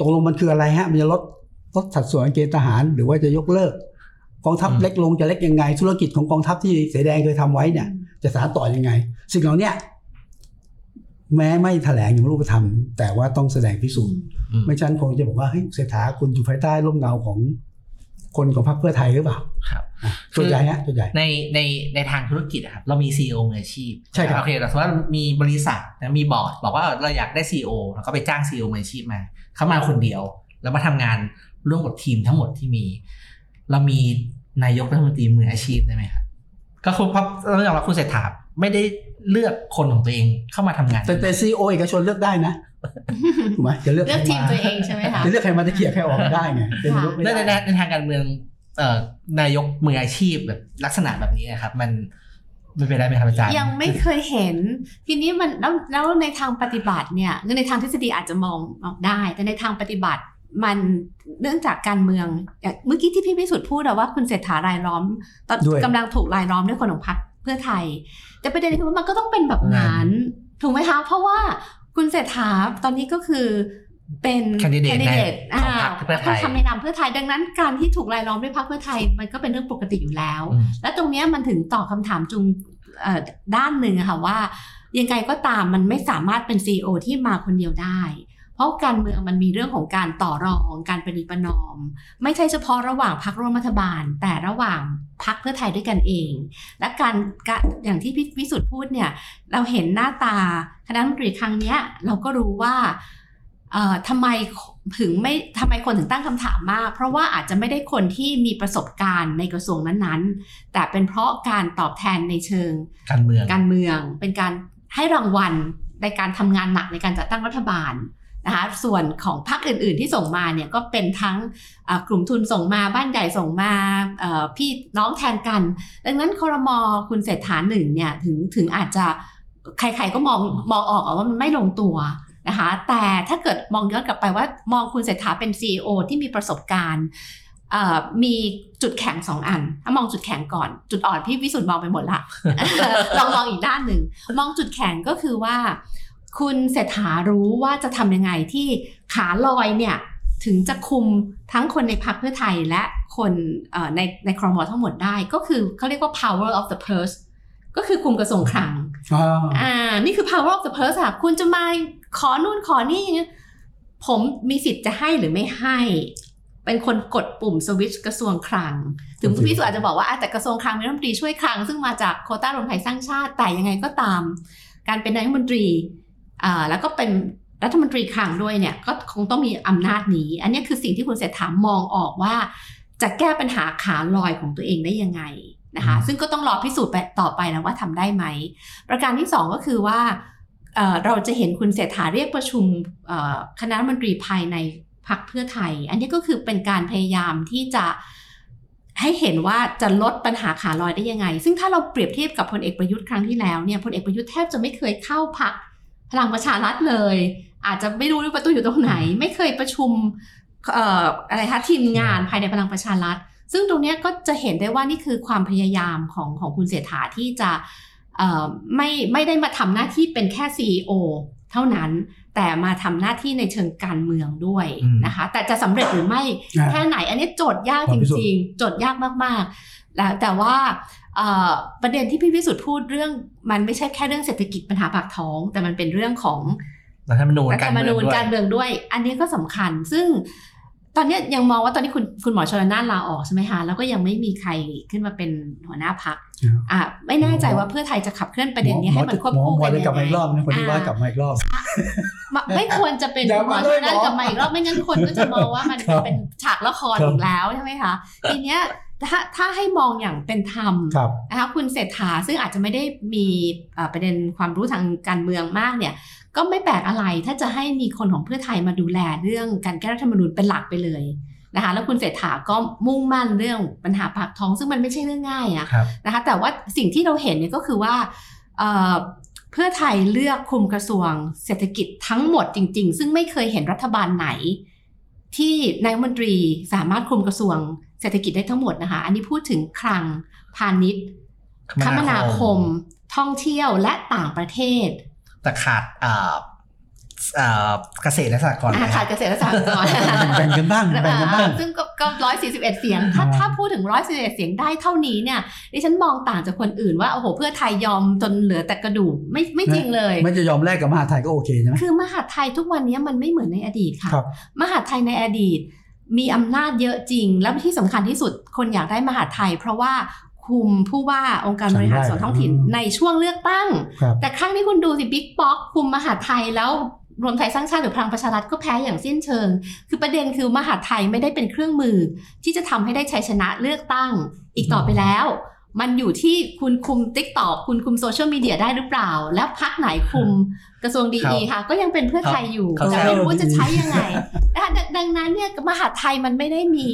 Speaker 2: ตกลงมันคืออะไรฮะ มันจะลดลดสัดส่วนเกณฑ์ทหาร หรือว่าจะยกเลิก กองทัพ
Speaker 1: อืม
Speaker 2: เล็กลงจะเล็กยังไง ธุรกิจของกองทัพที่เสแดงเคยทำไว้เนี่ย จะสานต่อยังไง สิ่งเหล่าเนี้ยแม้ไม่แถลงอย่างรูปธรรม แต่ว่าต้องแสดงพิสูจน์
Speaker 1: อืม
Speaker 2: ไม่ฉันคงจะบอกว่าเฮ้ยเศรษฐาคุณอยู่ภายใต้ร่มเงาของ คนของพรรคเพื่อไทยหรือเปล่า
Speaker 1: ครับ
Speaker 2: อะส่วนใหญ่ฮะส่วนใหญ่
Speaker 1: ในในในทางธุรกิจอะครับเรามี CEO มืออาชีพ
Speaker 2: ใช่ครับ
Speaker 1: โอเคแต่สมมติว่ามีบริษัทนะมีบอร์ดบอกว่าเราอยากได้ CEO เราก็ไปจ้าง CEO มืออาชีพมา เขามาคนเดียว แล้วมาทำงานร่วมกับทีมทั้งหมดที่มี เรามีนายกรัฐมนตรีมืออาชีพได้ไหมครับก็คือเพราะเราอย่างเราคุณเศรษฐาไม่ได้เลือกคนของตัวเองเข้ามาทำงาน
Speaker 2: แต่แต่ซีโอเอกชนเลือกได้นะ ถูกไหมจะเลือก
Speaker 3: เลือก
Speaker 2: ใคร
Speaker 3: ทีมตัวเองใช่ไหมคะ
Speaker 2: จะเลือกใครมาจะเขี่ยร์ใครออกไม่ได้ไงเป็นนายกไม่
Speaker 1: ในใน
Speaker 2: ได้
Speaker 1: ในทางการเมืองเอ่อนายกมืออาชีพแบบลักษณะแบบนี้นะครับ มันมันเป็นได้ไหมครับอาจารย์
Speaker 3: ยังไม่เคยเห็น ทีนี้มันแล้วแล้วในทางปฏิบัติเนี่ยคือในทางทฤษฎีอาจจะมองออกได้ แต่ในทางปฏิบัติมันเนื่องจากการเมืองอย่างเมื่อกี้ที่พี่พิสุทธิ์พูดอะว่าคุณเศรษฐารายล้อมตอน
Speaker 2: ด้วย
Speaker 3: กำลังถูกรายล้อมด้วยคนของพรรคเพื่อไทย แต่ประเด็นคือว่ามันก็ต้องเป็นแบบนั้นถูกไหมคะ เพราะว่า คุณเศรษฐาตอนนี้ก็คือเป็น
Speaker 1: Candidate ใน
Speaker 3: candidate
Speaker 1: ของพรรคเพื่อไทย
Speaker 3: ทำในนามเพื่อไทยดังนั้นการที่ถูกรายล้อมด้วยพรรคเพื่อไทยมันก็เป็นเรื่องปกติอยู่แล้ว
Speaker 1: อืม
Speaker 3: และตรงเนี้ยมันถึงตอบคำถามจุงเอ่อด้านหนึ่งอะค่ะว่า ยังไงก็ตามมันไม่สามารถเป็น CEO ที่มาคนเดียวได้ เพราะการเมืองมันมีเรื่องของการต่อรองการประนีประนอม ไม่ใช่เฉพาะระหว่างพรรคร่วมรัฐบาล แต่ระหว่างพรรคเพื่อไทยด้วยกันเอง และการการอย่างที่พี่วิสุทธ์พูดเนี่ยเราเห็นหน้าตาคณะรัฐมนตรีครั้งเนี้ยเราก็รู้ว่าเอ่อทำไมถึงไม่ทำไมคนถึงตั้งคำถามมาก เพราะว่าอาจจะไม่ได้คนที่มีประสบการณ์ในกระทรวงนั้นๆ แต่เป็นเพราะการตอบแทนในเชิง
Speaker 1: การเมือง
Speaker 3: การเมือง เป็นการให้รางวัลในการทำงานหนักในการจัดตั้งรัฐบาล นะคะส่วนของพรรคอื่น ๆ ที่ส่งมาเนี่ยก็เป็นทั้งกลุ่มทุนส่งมาบ้านใหญ่ส่งมาพี่น้องแทนกัน ดังนั้นคอรมอคุณเศรษฐาหนึ่งเนี่ยถึงถึงอาจจะใครๆก็มองมองออกว่ามันไม่ลงตัวนะคะแต่ถ้าเกิดมองย้อนกลับไปว่ามองคุณเศรษฐาเป็น CEO ที่มีประสบการณ์มีจุดแข็งสองอันถ้ามองจุดแข็งก่อน จุดอ่อนพี่วิสุทธ์มองไปหมดละลองมองอีกด้านหนึ่ง มองจุดแข็งก็คือว่า คุณเศรษฐารู้ว่าจะทำยังไงที่ขาลอยเนี่ยถึงจะคุมทั้งคนในพรรคเพื่อไทยและคนเอ่อในในครมทั้งหมดได้ก็คือเขาเรียกว่า power of the purse ก็คือคุมกระทรวงคลัง
Speaker 2: อ่า
Speaker 3: อ่า นี่คือ power of the purse ค่ะ คุณจะมาขอนู่นขอนี่อย่างเงี้ยผมมีสิทธิ์จะให้หรือไม่ให้ เป็นคนกดปุ่มสวิตช์กระทรวงคลัง ถึงพี่สุอาจจะบอกว่าอะแต่กระทรวงคลังเป็นรัฐมนตรีช่วยคลัง ซึ่งมาจากโควต้ารวมไทยสร้างชาติแต่ยังไงก็ตาม การเป็นนายกรัฐมนตรีอ่า แล้วก็เป็นรัฐมนตรีคลังด้วยเนี่ยก็คงต้องมีอำนาจนี้ อันนี้คือสิ่งที่คุณเศรษฐามองออกว่าจะแก้ปัญหาขาลอยของตัวเองได้ยังไงนะคะ
Speaker 1: อืม
Speaker 3: ซึ่งก็ต้องรอพิสูจน์ไปต่อไปนะว่าทำได้ไหม ประการที่สองก็คือว่าเอ่อเราจะเห็นคุณเศรษฐาเรียกประชุมเอ่อคณะรัฐมนตรีภายในพรรคเพื่อไทย อันนี้ก็คือเป็นการพยายามที่จะให้เห็นว่าจะลดปัญหาขาลอยได้ยังไง ซึ่งถ้าเราเปรียบเทียบกับพลเอกประยุทธ์ครั้งที่แล้วเนี่ยพลเอกประยุทธ์แทบจะไม่เคยเข้าพัก พลังประชารัฐเลย อาจจะไม่รู้ว่าประตูอยู่ตรงไหน ไม่เคยประชุมเอ่ออะไรคะทีมงานภายในพลังประชารัฐ ซึ่งตรงเนี้ยก็จะเห็นได้ว่านี่คือความพยายามของของคุณเศรษฐาที่จะเอ่อไม่ไม่ได้มาทำหน้าที่เป็นแค่ CEO เท่านั้น แต่มาทำหน้าที่ในเชิงการเมืองด้วย
Speaker 1: อืม
Speaker 3: นะคะ แต่จะสำเร็จหรือไม่
Speaker 2: อ่า
Speaker 3: แค่ไหน อันนี้โจทย์ยาก
Speaker 2: ควา
Speaker 3: จ
Speaker 2: มพิสูจน์
Speaker 3: ริง ๆ โจทย์ยากมากๆ แล้วแต่ว่าเอ่อ ประเด็นที่พี่พิสุทธิ์พูดเรื่องมันไม่ใช่แค่เรื่องเศรษฐกิจปัญหาปากท้อง แต่มันเป็นเรื่องของ
Speaker 1: รัฐธรรมนูญ
Speaker 3: รัฐ
Speaker 1: กา
Speaker 3: ธ
Speaker 1: ร
Speaker 3: รรม
Speaker 1: เมือง
Speaker 3: นูญ
Speaker 1: ด้วย
Speaker 3: การเมืองด้วย อันนี้ก็สำคัญ ซึ่งตอนเนี้ยยังมองว่าตอนนี้คุณคุณหมอชลนานลาออกใช่ไหมคะแล้วก็ยังไม่มีใครขึ้นมาเป็นหัวหน้าพัก
Speaker 2: ครับ
Speaker 3: อะไม่แน่ใจว่าเพื่อไทยจะขับเคลื่อนประเด็นนี้ให้มันควบคู่
Speaker 2: หมอ
Speaker 3: กัน
Speaker 2: จะกลับมาอีกรอบ
Speaker 3: ยังไง
Speaker 2: นะคนที่ว่ากลับมาอีกรอบ
Speaker 3: มะไม่ควรจะเป็น
Speaker 2: อย่า
Speaker 3: คุณหมอ
Speaker 2: มา
Speaker 3: ช
Speaker 2: เล
Speaker 3: ล
Speaker 2: ย
Speaker 3: นาน
Speaker 2: หมอ
Speaker 3: กลับมาอีกรอบไม่งั้นคนก็จะมองว่ามัน
Speaker 2: ครับ
Speaker 3: เป็นฉากละคร
Speaker 2: ครับ
Speaker 3: อีกแล้วใช่ไหมคะทีเนี้ย ถ้าถ้าให้มองอย่างเป็นธรรม
Speaker 2: ครับ
Speaker 3: นะคะคุณเศรษฐาซึ่งอาจจะไม่ได้มีเอ่อประเด็นความรู้ทางการเมืองมากเนี่ย ก็ไม่แปลกอะไรถ้าจะให้มีคนของเพื่อไทยมาดูแลเรื่องการแก้รัฐธรรมนูญเป็นหลักไปเลยนะคะแล้วคุณเศรษฐาก็มุ่งมั่นเรื่องปัญหาปากท้อง ซึ่งมันไม่ใช่เรื่องง่ายอะ
Speaker 1: ครับ
Speaker 3: นะคะแต่ว่าสิ่งที่เราเห็นเนี่ยก็คือว่าเอ่อเพื่อไทยเลือกคุมกระทรวงเศรษฐกิจทั้งหมดจริง ๆ ซึ่งไม่เคยเห็นรัฐบาลไหน ที่นายกรัฐมนตรีสามารถคุมกระทรวง เศรษฐกิจได้ทั้งหมดนะคะ อันนี้พูดถึงคลังพาณิชย์คมนาคม ท่องเที่ยวและต่างประเทศ
Speaker 1: แต่ขาดเอ่อเอ่อเกษตรและสหกรณ์
Speaker 3: อ่า
Speaker 1: นะค
Speaker 3: ขา
Speaker 1: รั
Speaker 3: ด
Speaker 1: บ
Speaker 3: เกษตรและสหกรณ์
Speaker 2: แบ่งกันบ้างแบ่งกันบ้าง
Speaker 3: ซึ่งก็ก็ร้อยสี่สิบเอ็ดเสียง ถ้า
Speaker 2: อ่า
Speaker 3: ถ้าพูดถึงร้อยสี่สิบเอ็ดเสียงได้เท่านี้เนี่ย ดิฉันมองต่างจากคนอื่นว่า โอ้โห เพื่อไทยยอมจนเหลือแต่กระดูกไม่ไม่จริงเลย
Speaker 2: ไม่จะยอมแลกกับมหาไทยก็โอเคใช่ไหม
Speaker 3: คือมหาดไทยทุกวันนี้มันไม่เหมือนในอดีตค่ะ
Speaker 2: ครับ
Speaker 3: มหาดไทยในอดีต มีอำนาจเยอะจริง แล้วที่สำคัญที่สุดคนอยากได้มหาดไทย เพราะว่าคุมผู้ว่าองค์การบริหารส่วนท้องถิ่น
Speaker 2: อืม
Speaker 3: ในช่วงเลือกตั้ง
Speaker 2: ครับ
Speaker 3: แต่ครั้งนี้คุณดูสิบิ๊กป๊อกคุมมหาดไทยแล้วรวมไทยสร้างชาติหรือพลังประชารัฐก็แพ้อย่างสิ้นเชิง คือประเด็นคือมหาดไทยไม่ได้เป็นเครื่องมือ ที่จะทำให้ได้ชัยชนะเลือกตั้งอีกต่อไปแล้ว มันอยู่ที่คุณคุม TikTok คุณคุมโซเชียลมีเดียได้หรือเปล่า แล้วพรรคไหนคุมกระทรวงดี
Speaker 1: ครับ
Speaker 3: ค่ะ ก็ยังเป็นเพื่อไทยอยู่
Speaker 1: เขา
Speaker 3: แต่
Speaker 1: แซว
Speaker 3: ไม่รู้ว่าจะใช้ยังไงนะคะดังดังนั้นเนี่ยมหาดไทยมันไม่ได้มี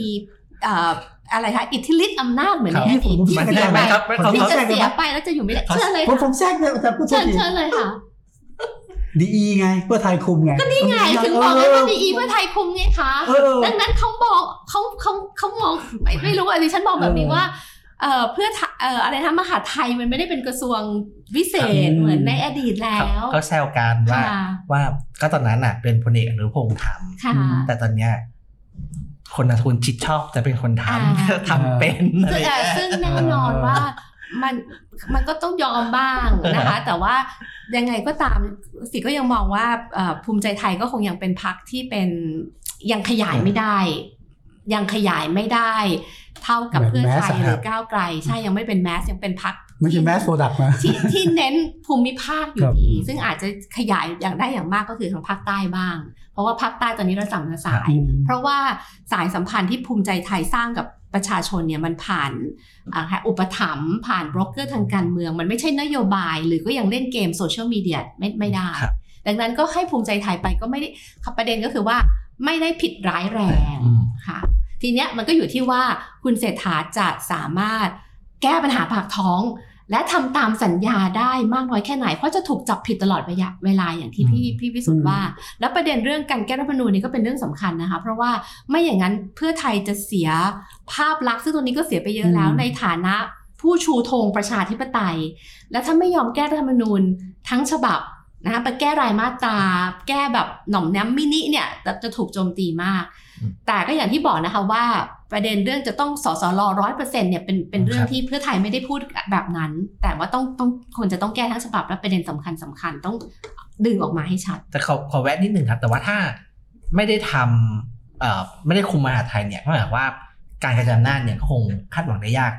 Speaker 3: เอ่ออะไรคะอิทธิฤทธิ์อำนาจเหมือนในอดีตที่
Speaker 1: มัน
Speaker 3: เสี
Speaker 1: ได้
Speaker 3: ย
Speaker 1: ไห
Speaker 3: ไป
Speaker 1: มครับเขา
Speaker 3: ที่
Speaker 1: เขา
Speaker 3: จะเสียไปแล้วจะอยู่ไม่ได้เชิญเลย
Speaker 2: ผม
Speaker 3: ค่ะ
Speaker 2: ผมแทรกเนี่ยอาจารย์พูดโท
Speaker 3: เชิ
Speaker 2: ษ
Speaker 3: ญ
Speaker 2: ที
Speaker 3: เชิญเลยค่ะ
Speaker 2: ดีไงเพื่อไทยคุมไงก็นี่
Speaker 3: ไงถึงบอกเลยว่าดีเพื่อไทยคุมไงคะ
Speaker 2: เออ
Speaker 3: ดังนั้นเขาบอกเขาเขาเขามองไม่ไม่รู้อะดิฉันมองแบบนี้
Speaker 2: เออ
Speaker 3: ว่า เอ่อเพื่อไทยเอ่ออะไรนะมหาดไทยมันไม่ได้เป็นกระทรวงวิเศษ
Speaker 2: อืม
Speaker 3: เหมือนในอดีตแล้
Speaker 1: เขา
Speaker 3: ว
Speaker 1: เขาแซวกันว่า
Speaker 3: ค่ะ
Speaker 1: ว่าก็ตอนนั้นน่ะ เป็นพลเอกอนุพงษ์ท
Speaker 3: ค่ะำ
Speaker 1: แต่ตอนเนี้ยคนนะทุนชิดชอบจะเป็นคนท
Speaker 3: อ่าำ
Speaker 1: ทำเป็นอะไร
Speaker 3: ซึ่ง
Speaker 1: อย่าง
Speaker 3: เอ่อ
Speaker 1: เงี้ย
Speaker 3: ซึ่งแน่นอนว่ามันมันก็ต้องยอมบ้างนะคะ แต่ว่ายังไงก็ตามสิก็ยังมองว่าเอ่อภูมิใจไทยก็คงยังเป็นพรรคที่เป็นยังขยายไม่ได้ ยังขยายไม่ได้ เท่ากับ
Speaker 2: แบบ
Speaker 3: เพื่อไทย
Speaker 2: แมสอะ
Speaker 3: หรือก้าวไกล ใช่ยังไม่เป็น mass ยังเป็นพรรค
Speaker 2: ไม่ใช่ mass product นะ
Speaker 3: ที่ที่เน้นภูมิภาคอ
Speaker 2: ค
Speaker 3: ยู่
Speaker 2: รับ
Speaker 3: ดี ซึ่งอาจจะขยายอย่างได้อย่างมากก็คือทางภาคใต้บ้าง เพราะว่าภาคใต้ตอนนี้เราสัมสาย
Speaker 2: อืม
Speaker 3: เพราะว่าสายสัมพันธ์ที่ภูมิใจไทยสร้างกับประชาชนเนี่ยมันผ่านอ่าอุปถัมภ์ผ่านบล็อกเกอร์ทางการเมือง มันไม่ใช่นโยบาย หรือก็ยังเล่นเกมโซเชียลมีเดียไม่ไม่ได้
Speaker 1: ครับ
Speaker 3: ดังนั้นก็ให้ภูมิใจไทยไปก็ไม่ได้ประเด็นก็คือว่าไม่ได้ผิดร้ายแรง
Speaker 1: อืม
Speaker 3: ค่ะ ทีเนี้ยมันก็อยู่ที่ว่าคุณเศรษฐาจะสามารถแก้ปัญหาปากท้อง และทำตามสัญญาได้มากน้อยแค่ไหน เพราะจะถูกจับผิดตลอดเวลาเวลาอย่างที่พี่พี่พิสุทธิ์ว่า แล้วประเด็นเรื่องการแก้รัฐธรรมนูญนี่ก็เป็นเรื่องสำคัญนะคะ เพราะว่าไม่อย่างนั้นเพื่อไทยจะเสียภาพลักษณ์ซึ่งตัวนี้ก็เสียไปเยอะแล้ว
Speaker 2: อืม
Speaker 3: ในฐานะผู้ชูธงประชาธิปไตย และถ้าไม่ยอมแก้รัฐธรรมนูญทั้งฉบับนะคะไปแก้รายมาตรา แก้แบบหน่อมแนมมินิเนี่ยจะจะถูกโจมตีมาก
Speaker 1: อืม
Speaker 3: แต่ก็อย่างที่บอกนะคะว่าประเด็นเรื่องจะต้องสสรร้อยเปอร์เซ็นต์เนี่ยเป็นเป็นเรื่อง
Speaker 1: ครับ
Speaker 3: ที่เพื่อไทยไม่ได้พูดแบบนั้น แต่ว่าต้องต้องควรจะต้องแก้ทั้งฉบับและประเด็นสำคัญสำคัญต้องดึงออกมาให้ชัด
Speaker 1: แต่ขอขอแวะนิดหนึ่งครับ แต่ว่าถ้าไม่ได้ทำเอ่อไม่ได้คุมมหาดไทยเนี่ยก็หมายความว่าการกระจายอำนาจเนี่ยก็คงคาดหวังได้ยาก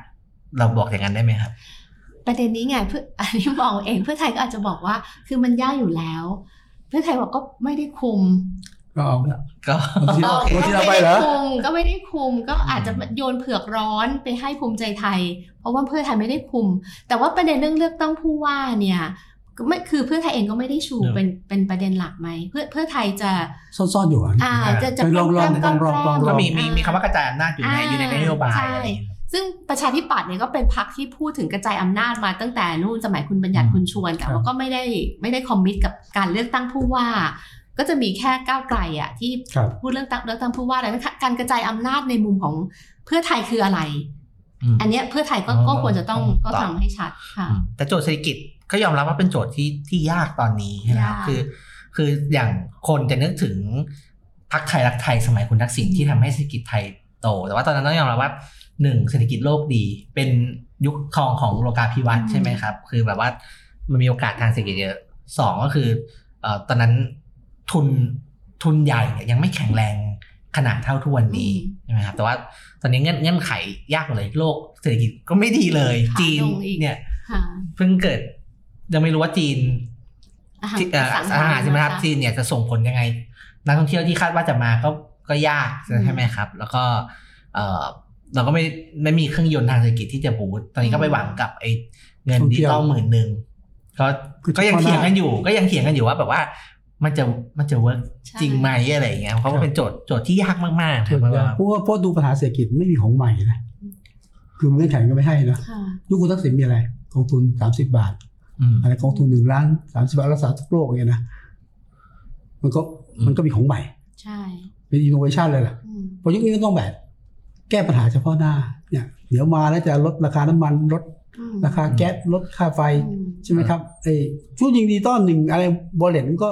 Speaker 1: เราบอกอย่างนั้นได้ไหมครับ
Speaker 3: ประเด็นนี้ไงเพื่ออันนี้มองเองเพื่อไทยก็อาจจะบอกว่า คือมันยากอยู่แล้ว เพื่อไทยบอกก็ไม่ได้คุม
Speaker 2: ก็เอา
Speaker 1: ก็
Speaker 2: บางที
Speaker 3: เออ
Speaker 2: บางที
Speaker 3: ก็
Speaker 2: เราไป
Speaker 3: ไม่
Speaker 2: เหร
Speaker 3: ได้
Speaker 2: อ
Speaker 3: คุมก็ไม่ได้คุมก็อาจจะโยนเผือกร้อนไปให้ภูมิใจไทย เพราะว่าเพื่อไทยไม่ได้คุม แต่ว่าประเด็นเรื่องเลือกตั้งผู้ว่าเนี่ยก็ไม่คือเพื่อไทยเองก็ไม่ได้ชู
Speaker 1: เออ
Speaker 3: เป็นเป็นประเด็นหลักไหมเพื่อเพื่อไทยจะ
Speaker 2: ซ่อนๆอยู่อะ
Speaker 3: อ่าจะจะ
Speaker 2: เออลองลอง
Speaker 3: แกล้ม
Speaker 2: ลองลองลอง
Speaker 3: แล้
Speaker 1: ก็มีมี
Speaker 3: อ่
Speaker 1: มีคำว่ากระจายอำนาจอยู่ใน
Speaker 3: อ่า
Speaker 1: อยู่ในนโยบาย
Speaker 3: ใช่
Speaker 1: อะไรอย่างเงี้ย
Speaker 3: ซึ่งประชาธิปัตย์เนี่ยก็เป็นพรรคที่พูดถึงกระจายอำนาจมาตั้งแต่นู่นสมัยคุณบัญญัติ
Speaker 1: อืม
Speaker 3: คุณชวนแต่
Speaker 2: ครับ
Speaker 3: ว่าก็ไม่ได้ไม่ได้คอมมิตกับการเลือกตั้งผู้ว่า ก็จะมีแค่ก้าวไกลอะที่
Speaker 2: ครับ
Speaker 3: พูดเรื่องตั้งเลือกตั้งผู้ว่าแต่ว่าการกระจายอำนาจในมุมของเพื่อไทยคืออะไร
Speaker 1: ม
Speaker 3: อันเนี้ยเพื่อไทยก็
Speaker 1: อ๋อ
Speaker 3: ก็ควรจะต้อง
Speaker 1: ต้อง
Speaker 3: ก็ทำให้ชัดค่ะ
Speaker 1: อืมแต่โจทย์เศรษฐกิจก็ยอมรับว่าเป็นโจทย์ที่ที่ยากตอนนี้ใช่ไหมครับ
Speaker 3: ยาก
Speaker 1: คือ คืออย่างคนจะนึกถึงพรรคไทยรักไทยสมัยคุณทักษิณ
Speaker 3: อืม
Speaker 1: ที่ทำให้เศรษฐกิจไทยโต แต่ว่าตอนนั้นต้องยอมรับว่าหนึ่งเศรษฐกิจโลกดี เป็นยุคทองของโลกาภิวัตน์ใช่ไหมครับ คือแบบว่ามันมีโอกาสทางเศรษฐกิจเยอะสองก็คือเอ่อตอนนั้น ทุนทุนใหญ่เนี่ยยังไม่แข็งแรงขนาดเท่าทุกวันนี้
Speaker 3: อืม
Speaker 1: ใช่ไหมครับแต่ว่าตอนนี้เงื่อนเงื่อนไขยากกว่าเลยโลกเศรษฐกิจก็ไม่ดีเลย
Speaker 3: ขา
Speaker 1: จีน
Speaker 3: ลงอีก
Speaker 1: เนี่ย
Speaker 3: ค่ะ
Speaker 1: เพิ่งเกิดยังไม่รู้ว่าจีน
Speaker 3: อาหาร
Speaker 1: ที่เอ่อ
Speaker 3: สัง
Speaker 1: อาหารใช่ไหมครับ
Speaker 3: นะะ
Speaker 1: จีนเนี่ยจะส่งผลยังไง นักท่องเที่ยวที่คาดว่าจะมาก็ก็ยาก
Speaker 3: อืม
Speaker 1: ใช่ไหมครับ แล้วก็เออเราก็ไม่ไม่มีเครื่องยนต์ทางเศรษฐกิจที่จะบูตตอนนี้ก็ไปหวังกับไอ้เงิน
Speaker 2: ท่อง
Speaker 1: ดิ
Speaker 2: เที่
Speaker 1: จิ
Speaker 2: ยว
Speaker 1: ตอลหมื่นหนึ่งก็
Speaker 2: คือ
Speaker 1: ก็ยัง
Speaker 2: เฉพาะหน้า
Speaker 1: เถียงกันอยู่ ก็ยังเถียงกันอยู่ว่าแบบว่า มันจะมันจะเวิร์ก
Speaker 3: ใช่
Speaker 1: จริงไหมอะไรอย่างเงี้ยเพราะว่าเป็นโจทย์โจทย์ที่ยากมากๆค
Speaker 2: ส่
Speaker 1: รั
Speaker 2: ว
Speaker 1: บ
Speaker 2: นใหญ่เพราะว่าเพราะดูปัญหาเศรษฐกิจไม่มีของใหม่นะคือเงื่อนไขก็ไม่ให้นะ
Speaker 3: ค่ะ
Speaker 2: ยุคคุณทักษิณมีอะไรกองทุน30บาท
Speaker 1: อืม
Speaker 2: อะไรกองทุนหนึ่งล้านสามสิบาทรักษาทุกโรคเนี่ยนะมันก็
Speaker 1: อืม
Speaker 2: มันก็มีของใหม่
Speaker 3: ใช่
Speaker 2: เป็นอินโนเวชันเลยแหละ
Speaker 3: อืม
Speaker 2: เพราะยุคนี้ก็ต้องแบบแก้ปัญหาเฉพาะหน้าเนี่ยเดี๋ยวมาแล้วจะลดราคาน้ำมันลด
Speaker 3: อืม
Speaker 2: ราคาแก๊สลดค่าไฟ
Speaker 3: อืม
Speaker 2: ใช่ไหมครับไอ้ช่วงยิงดีต้อนหนึ่งอะไรบอลเลนก็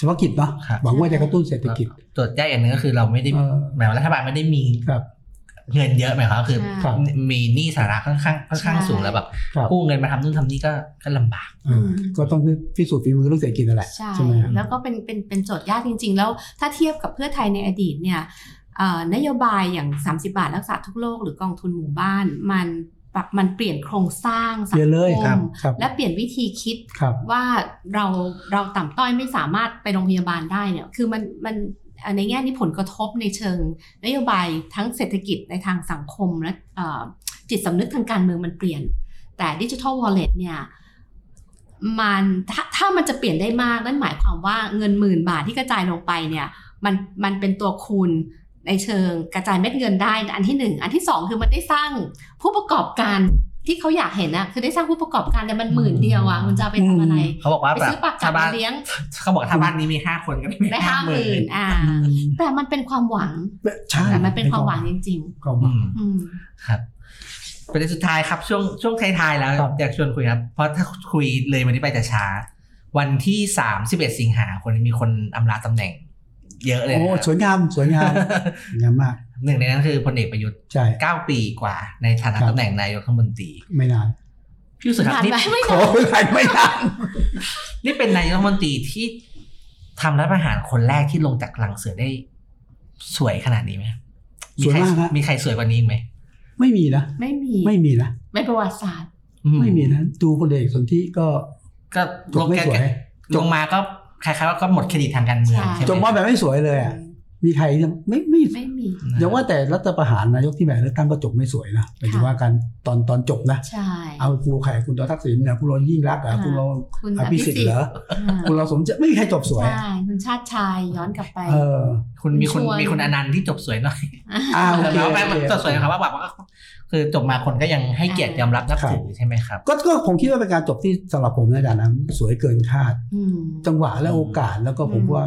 Speaker 2: เฉพาะกิจเนาะ
Speaker 1: ครับ
Speaker 2: หวังว่าจะกระตุ้นเศรษฐกิจ
Speaker 1: โจทย์ยากอย่างหนึงก็คือเราไม่ได้
Speaker 2: เออ
Speaker 1: หมายว่ารัฐบาลไม่ได้มี
Speaker 2: ครับ
Speaker 1: เงินเยอะหมายความว่าคือ
Speaker 3: ใช่
Speaker 2: ครับ
Speaker 1: มีหนี้สาธารณะค่อนข้างค่อนข้าง
Speaker 3: ใช่
Speaker 1: สูงแล้วแบบ
Speaker 2: ครับ
Speaker 1: กู้เงินมาทำนู่นทำนี่ก็ก็ลำบาก
Speaker 2: เออก็ต้องพิสูจน์ฝีมือเรื่องเศรษฐกิจนั่นแหละ
Speaker 3: ใช่
Speaker 2: ใช่ไหมครับ
Speaker 3: แล้วก็เป็นเป็นเป็นโจทย์ยากจริง ๆ แล้วถ้าเทียบกับเพื่อไทยในอดีตเนี่ยเอ่อนโยบายอย่าง 30 บาทรักษาทุกโรคหรือกองทุนหมู่บ้านมัน ปรับมันเปลี่ยนโครงสร้างสั
Speaker 2: เปลี่ยนเลย
Speaker 3: ค
Speaker 2: ครับ
Speaker 3: ม
Speaker 2: ครับ
Speaker 3: และเปลี่ยนวิธีคิด
Speaker 2: ครับ
Speaker 3: ว่าเราเราต่ำต้อยไม่สามารถไปโรงพยาบาลได้เนี่ย คือมันมันเอ่อในแง่นี้ผลกระทบในเชิงนโยบายทั้งเศรษฐกิจในทางสังคมและเอ่อจิตสำนึกทางการเมืองมันเปลี่ยน แต่ดิจิทัลวอลเล็ตเนี่ยมันถ้าถ้ามันจะเปลี่ยนได้มากนั่นหมายความว่าเงินหมื่นบาทที่กระจายลงไปเนี่ยมันมันเป็นตัวคูณ ในเชิงกระจายเม็ดเงินได้อันที่หนึ่งอันที่สองคือมันได้สร้างผู้ประกอบการที่เขาอยากเห็นอะคือได้สร้างผู้ประกอบการแต่มันหมื่นเดียวอะมันจะเอาไปทำอะไร
Speaker 1: เขาบอกว่า
Speaker 3: ไป
Speaker 1: แบบ
Speaker 3: ซื้อปากกา
Speaker 1: ถ้าบ้าน
Speaker 3: มาเลี้ยง
Speaker 1: เขาบอกถ้าบ้านนี้มีห้าคนก็
Speaker 3: ได้ห้าหมื่นอ่า แต่มันเป็นความหวัง
Speaker 2: ใช่
Speaker 3: แต่มันเป็นความหวังจริง
Speaker 2: ความหวั
Speaker 1: อื
Speaker 2: ง
Speaker 1: ม
Speaker 3: ๆอืม
Speaker 1: ครับประเด็นสุดท้ายครับช่วงช่วงท้ายๆแล้ว
Speaker 2: ครับ
Speaker 1: อยากชวนคุยครับ เพราะถ้าคุยเลยวันนี้ไปแต่ช้า วันที่สามสิบเอ็ดสิงหาคนมีคนอำลาตำแหน่ง เยอะเลย
Speaker 2: โอ้
Speaker 1: นะครับ
Speaker 2: สวยงามสวยงามสวยงามมาก
Speaker 1: หนึ่งในนั้นคือพลเอกประยุทธ์
Speaker 2: ใช่
Speaker 1: เก้าปีกว่า ในฐานะครับตำแหน่งนายกรัฐมนตรี
Speaker 2: ไม่นาน
Speaker 1: พี่รู้สึกครับ
Speaker 3: นาน
Speaker 1: นี่
Speaker 3: ไหมไม่
Speaker 2: โอ้
Speaker 3: นาน
Speaker 2: ยไม่นาน
Speaker 1: นี่เป็นนายกรัฐมนตรีที่ทำรัฐประหารคนแรกที่ลงจากหลังเสือได้สวยขนาดนี้ไหมมี
Speaker 2: สวย
Speaker 1: ใคร
Speaker 2: มากนะ
Speaker 1: มีใครสวยกว่านี้อีกไหม
Speaker 2: ไม่มีนะ
Speaker 3: ไม่มี
Speaker 2: ไม่มีนะ
Speaker 3: ไม่ประวัติศาสตร์
Speaker 1: อื
Speaker 2: ไม่มีนะดูพลเอกสนธิก็
Speaker 1: ก็
Speaker 2: จบไม่
Speaker 1: แก
Speaker 2: สวย
Speaker 1: ลงมาก็ คล้ายๆว่าก็หมดเครดิตทางการเมือง
Speaker 3: ใช่
Speaker 1: ใช่ไหม
Speaker 2: จบมาแบบไม่สวยเลยอะมีใครยังไม่ไม่
Speaker 3: ไม่มี
Speaker 2: อย่าว่าแต่รัฐประหารนายกที่แบบเลือกตั้งก็จบไม่สวยนะหมายถึงว่าการตอนตอนจบนะ
Speaker 3: ใช่
Speaker 2: เอาคุณแขกคุณตอทักษิณเนี่ยคุณรอยิ่งรักษณ์อะ
Speaker 3: อ่า
Speaker 2: คุณรอ
Speaker 3: คุณ
Speaker 2: อภิสิทธิ์เหรอ
Speaker 3: อ่า
Speaker 2: คุณรอสมเจไม่มีใครจบสวย
Speaker 3: ใช่คุณชาติชายย้อนกลับไป
Speaker 2: เออ
Speaker 1: คุณมีคุณ
Speaker 3: ชวน
Speaker 1: มีคุณอนันต์ที่จบสวยหน่อย
Speaker 2: อ้าวโอเค
Speaker 1: แล้วแม่
Speaker 2: โอเค
Speaker 1: จบสวยนะครับว่าแบบว่า คือจบมาคนก็ยังให้เกียรติยอมรับนับถือใช่ไหมครับ
Speaker 2: ก็ก็ผมคิดว่าเป็นการจบที่สำหรับผมนะอาจารย์นะสวยเกินคาด
Speaker 3: อืม
Speaker 2: จังหวะและโอกาสแล้วก็ผม
Speaker 3: อืม
Speaker 2: ว่า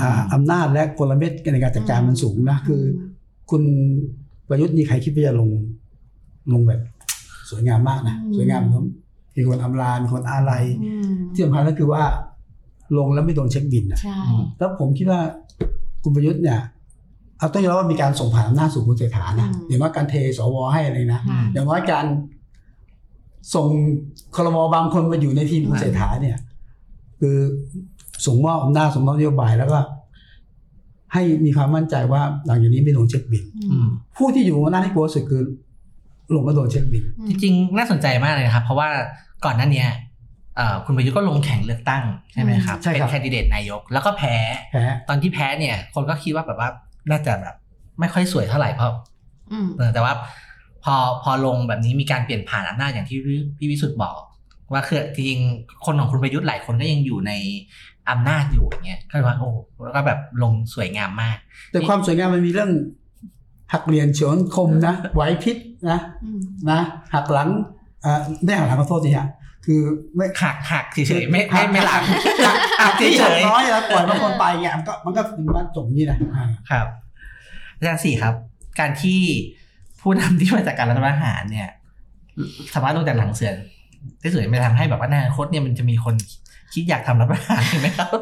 Speaker 2: อ่าอำนาจและกลเม็ดในการจัดการมันสูงนะคือ คุณประยุทธ์นี่ใครคิดว่าจะลงลงแบบสวยงามมากนะสวยงามทั้งมีคนอำลามีคนอาลัย
Speaker 3: อืม
Speaker 2: ที่สำคัญก็คือว่าลงแล้วไม่โดนเช็คบินนะ
Speaker 3: ใช่
Speaker 2: แล้วผมคิดว่าคุณประยุทธ์เนี่ย เอาต้องยอมรับว่ามีการส่งผ่านอำนาจสู่คุณเศรษฐานะอย่างว่าการเทสวให้อะไรนะ
Speaker 3: ค่ะ
Speaker 2: อย่างน้อยการส่งคลมบางคนมาอยู่ในทีมคุณเศรษฐาเนี่ย คือส่งมอบอำนาจส่งมอบนโยบายแล้วก็ ให้มีความมั่นใจว่าหลังจากนี้ไม่โดนเช็คบิน
Speaker 3: อืม
Speaker 2: ผู้ที่อยู่หน้าที่กลัวสุดคือลงก็โดนเช็คบิน
Speaker 1: จริงๆ น่าสนใจมากเลยนะครับเพราะว่าก่อนหน้าเนี้ยเอ่อคุณประยุทธ์ก็ลงแข่งเลือกตั้งใช่ไหมครับ
Speaker 2: ใช่
Speaker 1: เป็
Speaker 2: ครั
Speaker 1: น
Speaker 2: บ
Speaker 1: แคนดิเดตนายก แล้วก็แพ้
Speaker 2: แพ้
Speaker 1: ตอนที่แพ้เนี่ย คนก็คิดว่าแบบว่า น่าจะแบบไม่ค่อยสวยเท่าไหร่เพราะ
Speaker 3: อืม
Speaker 1: เออแต่ว่าพอพอลงแบบนี้มีการเปลี่ยนผ่านอำนาจอย่างที่พี่พี่วิสุทธ์บอก ว่าคือจริงๆคนของคุณประยุทธ์หลายคนก็ยังอยู่ในอำนาจอยู่อย่างเงี้ยก็เลยว่าโอ้แล้วก็แบบลงสวยงามมาก
Speaker 2: แต่ความสวยงามมันมีเรื่อง หักเหรียญเฉือนคมนะไหวพริบนะ
Speaker 3: อืม
Speaker 2: นะหักหลังอ่าได้หักหลังขอโทษทีฮะ คือไม่
Speaker 1: หักหักเฉยๆไม่ไม่ไม่หลังหักเฉ
Speaker 2: ที่หัก
Speaker 1: ย
Speaker 2: น้อยแล้วปล่อยบางคนไปเงี้ยมันก็มันก็ถึงบ้านจบนี่นะอ่า
Speaker 1: ๆครับอาจารย์สี่ครับ การที่ผู้นำที่มาจากการรัฐประหารเนี่ย สามารถลงจากหลังเสือได้สวยไม่ทำให้แบบว่าในอนาคตเนี่ยมันจะมีคนคิดอยากทำรัฐประหารใช่ไหมครับ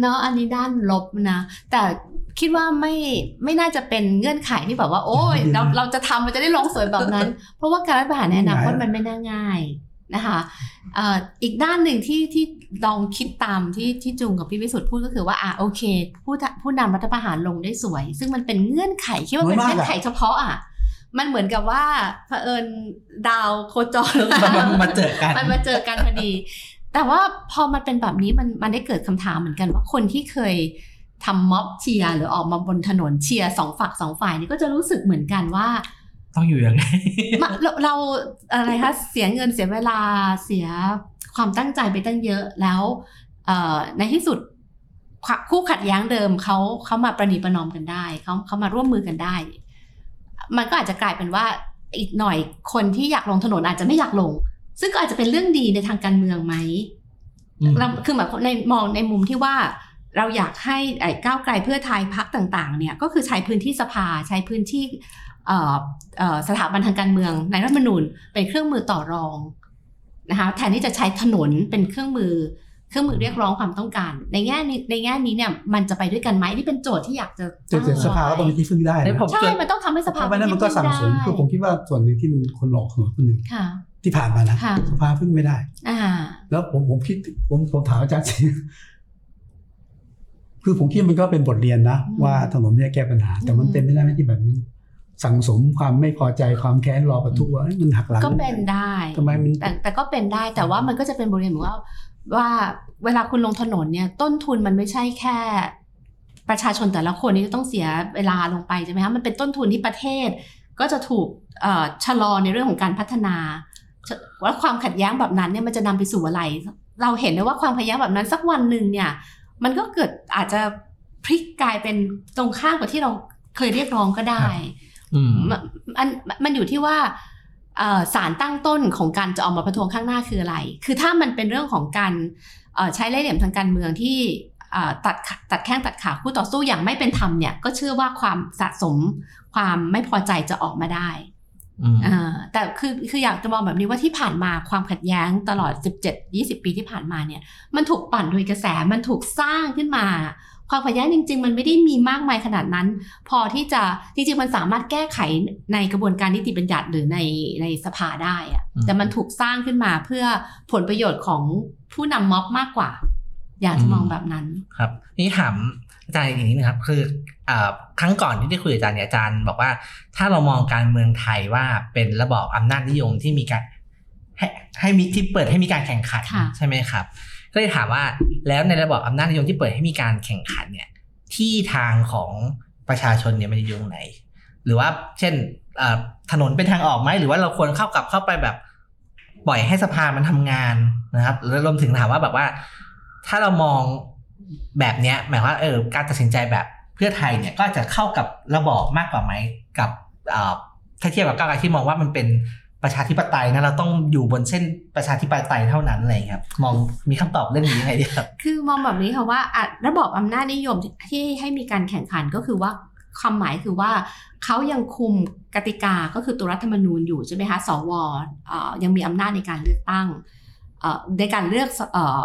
Speaker 3: เนาะอันนี้ด้านลบนะ แต่คิดว่าไม่ไม่น่าจะเป็นเงื่อนไขที่แบบว่า โอ้ยเราเราจะทำมันจะได้ลงสวยแบบนั้น เพราะว่าการรัฐประหารในอนาคตมันไม่น่าง่าย นะคะเอ่ออีกด้านหนึ่งที่ที่ลองคิดตามที่ที่จุงกับพี่วิสุทธ์พูดก็คือว่าอะโอเค ผู้ทะผู้นำรัฐประหารลงได้สวย ซึ่งมันเป็นเงื่อนไขคิดว่าเป็นเงื่อนไขเฉพาะอะมันเหมือนกับว่าเผอิญดาวโคจร
Speaker 1: มันมันมาเจอกัน
Speaker 3: มันมาเจอกันพอดี แต่ว่าพอมันเป็นแบบนี้มันมันได้เกิดคำถามเหมือนกันว่าคนที่เคยทำม็อบเชียร์หรือออกมาบนถนนเชียร์สองฝักสองฝ่ายนี่ก็จะรู้สึกเหมือนกันว่า
Speaker 1: ต้องอยู่ยังไง
Speaker 3: มาเราเราอะไรคะเสียเงินเสียเวลาเสียความตั้งใจไปตั้งเยอะแล้วเอ่อในที่สุดคู่ขัดแย้งเดิมเขาเขามาประนีประนอมกันได้เขาเขามาร่วมมือกันได้ มันก็อาจจะกลายเป็นว่าอีกหน่อยคนที่อยากลงถนนอาจจะไม่อยากลง ซึ่งก็อาจจะเป็นเรื่องดีในทางการเมืองไหม
Speaker 1: อืม
Speaker 3: เราคือแบบในมองในมุมที่ว่าเราอยากให้ไอ้ก้าวไกลเพื่อไทยพักต่าง ๆ เนี่ย ก็คือใช้พื้นที่สภาใช้พื้นที่เอ่อเอ่อ สถาบันทางการเมืองในรัฐธรรมนูญเป็นเครื่องมือต่อรองนะคะแทนที่จะใช้ถนนเป็นเครื่องมือ เครื่องมือเรียกร้องความต้องการ ในแง่นี้ในแง่นี้เนี่ยมันจะไปด้วยกันไหมนี่เป็นโจทย์ที่อยากจะ
Speaker 2: เจ็ดเจ็ดสภาก็ต้องมีที่พึ่งได้
Speaker 1: เดี๋ยว
Speaker 2: นะ
Speaker 1: ผม
Speaker 3: ใช่มันต้องทำให้ส
Speaker 2: เพ
Speaker 3: ภา
Speaker 2: ราะไม่นั้นมันก็สั่งสมคือผมคิดว่าส่วนหนึ่งที่มันคนหลอกคนคนหนึ่ง
Speaker 3: ค่ะ
Speaker 2: ที่ผ่านมานะ
Speaker 3: ค่ะ
Speaker 2: สภาพึ่งไม่ได้
Speaker 3: อ่า
Speaker 2: แล้วผมผมคิดผมผมถามอาจารย์สิคือผมคิดมันก็เป็นบทเรียนนะ
Speaker 3: อืม
Speaker 2: ว่าถนนเนี่ยแก้ปัญหา แต่มัน
Speaker 3: อืม
Speaker 2: เป็นไม่ได้ไม่ที่แบบนี้ สั่งสมความไม่พอใจความแค้นรอประทุว่าเอ้ยมันหักหลัง
Speaker 3: ก็เป็นได้
Speaker 2: ทำไมมัน
Speaker 3: แต่แต่ก็เป็นได้แต่ว่ามันก็จะเป็นบทเรียนเหมือนว่าว่าเวลาคุณลงถนนเนี่ยต้นทุนมันไม่ใช่แค่ประชาชนแต่ละคนนี่จะต้องเสียเวลาลงไปใช่ไหมคะมันเป็นต้นทุนที่ประเทศ ก็จะถูกเอ่อชะลอในเรื่องของการพัฒนาชว่าความขัดแย้งแบบนั้นเนี่ยมันจะนำไปสู่อะไร เราเห็นได้ว่าความขัดแย้งแบบนั้นสักวันหนึ่งเนี่ย มันก็เกิดอาจจะพลิกกลายเป็นตรงข้ามกับที่เราเคยเรียกร้องก็ได้
Speaker 1: อื ม
Speaker 3: มันมันมันอยู่ที่ว่าเอ่อสารตั้งต้นของการจะออกมาประท้วงข้างหน้าคืออะไร คือถ้ามันเป็นเรื่องของการเอ่อใช้เล่ห์เหลี่ยมทางการเมืองที่เอ่อตัดขาตัดแข้งตัดขาคู่ต่อสู้อย่างไม่เป็นธรรมเนี่ยก็เชื่อว่าความสะสมความไม่พอใจจะออกมาได้
Speaker 1: อืม
Speaker 3: อ่าแต่คือคืออยากจะมองแบบนี้ว่าที่ผ่านมาความขัดแย้งตลอด 17-20 ปีที่ผ่านมาเนี่ย มันถูกปั่นโดยกระแสมันถูกสร้างขึ้นมา ความขัดแย้งจริง ๆ มันไม่ได้มีมากมายขนาดนั้น พอที่จะจริงๆมันสามารถแก้ไขในกระบวนการนิติบัญญัติหรือในในสภาได้อะ
Speaker 1: อืม
Speaker 3: แต่มันถูกสร้างขึ้นมาเพื่อผลประโยชน์ของผู้นำม็อบมากกว่า อยากจะมองแบบนั้น
Speaker 1: ครับ นี่ถามอาจารย์อีกนิดนึงครับคืออ่าครั้งก่อนที่ได้คุยกับอาจารย์เนี่ยอาจารย์บอกว่าถ้าเรามองการเมืองไทยว่าเป็นระบอบอำนาจนิยมที่มีการให้ให้มีที่เปิดให้มีการแข่งขัน
Speaker 3: ค่ะ
Speaker 1: ใช่ไหมครับ ก็เลยถามว่าแล้วในระบอบอำนาจนิยมที่เปิดให้มีการแข่งขันเนี่ยที่ทางของประชาชนเนี่ยมันอยู่ตรงไหน หรือว่าเช่นถนนเป็นทางออกไหมหรือว่าเราควรเข้ากลับเข้าไปแบบปล่อยให้สภามันทำงานนะครับแล้วรวมถึงถามว่าแบบว่า ถ้าเรามองแบบเนี้ยหมายว่าเออการตัดสินใจแบบเพื่อไทยเนี่ยก็จะเข้ากับระบอบมากกว่าไหมกับถ้าเทียบกับก้าวไกลที่มองว่ามันเป็น ประชาธิปไตยนะเราต้องอยู่บนเส้นประชาธิปไตยเท่านั้นอะไรอย่างเลยครับ มองมีคำตอบเรื่องนี้ยังไงดีครับ
Speaker 3: คือมองแบบนี้ค่ะว่าระบอบอำนาจนิยมที่ให้มีการแข่งขันก็คือว่าความหมายคือว่าเขายังคุมกติกาก็คือตัวรัฐธรรมนูญอยู่ใช่ไหมคะสวอ่อยังมีอำนาจในการเลือกตั้งในการเลือกเอ่อเอ่อ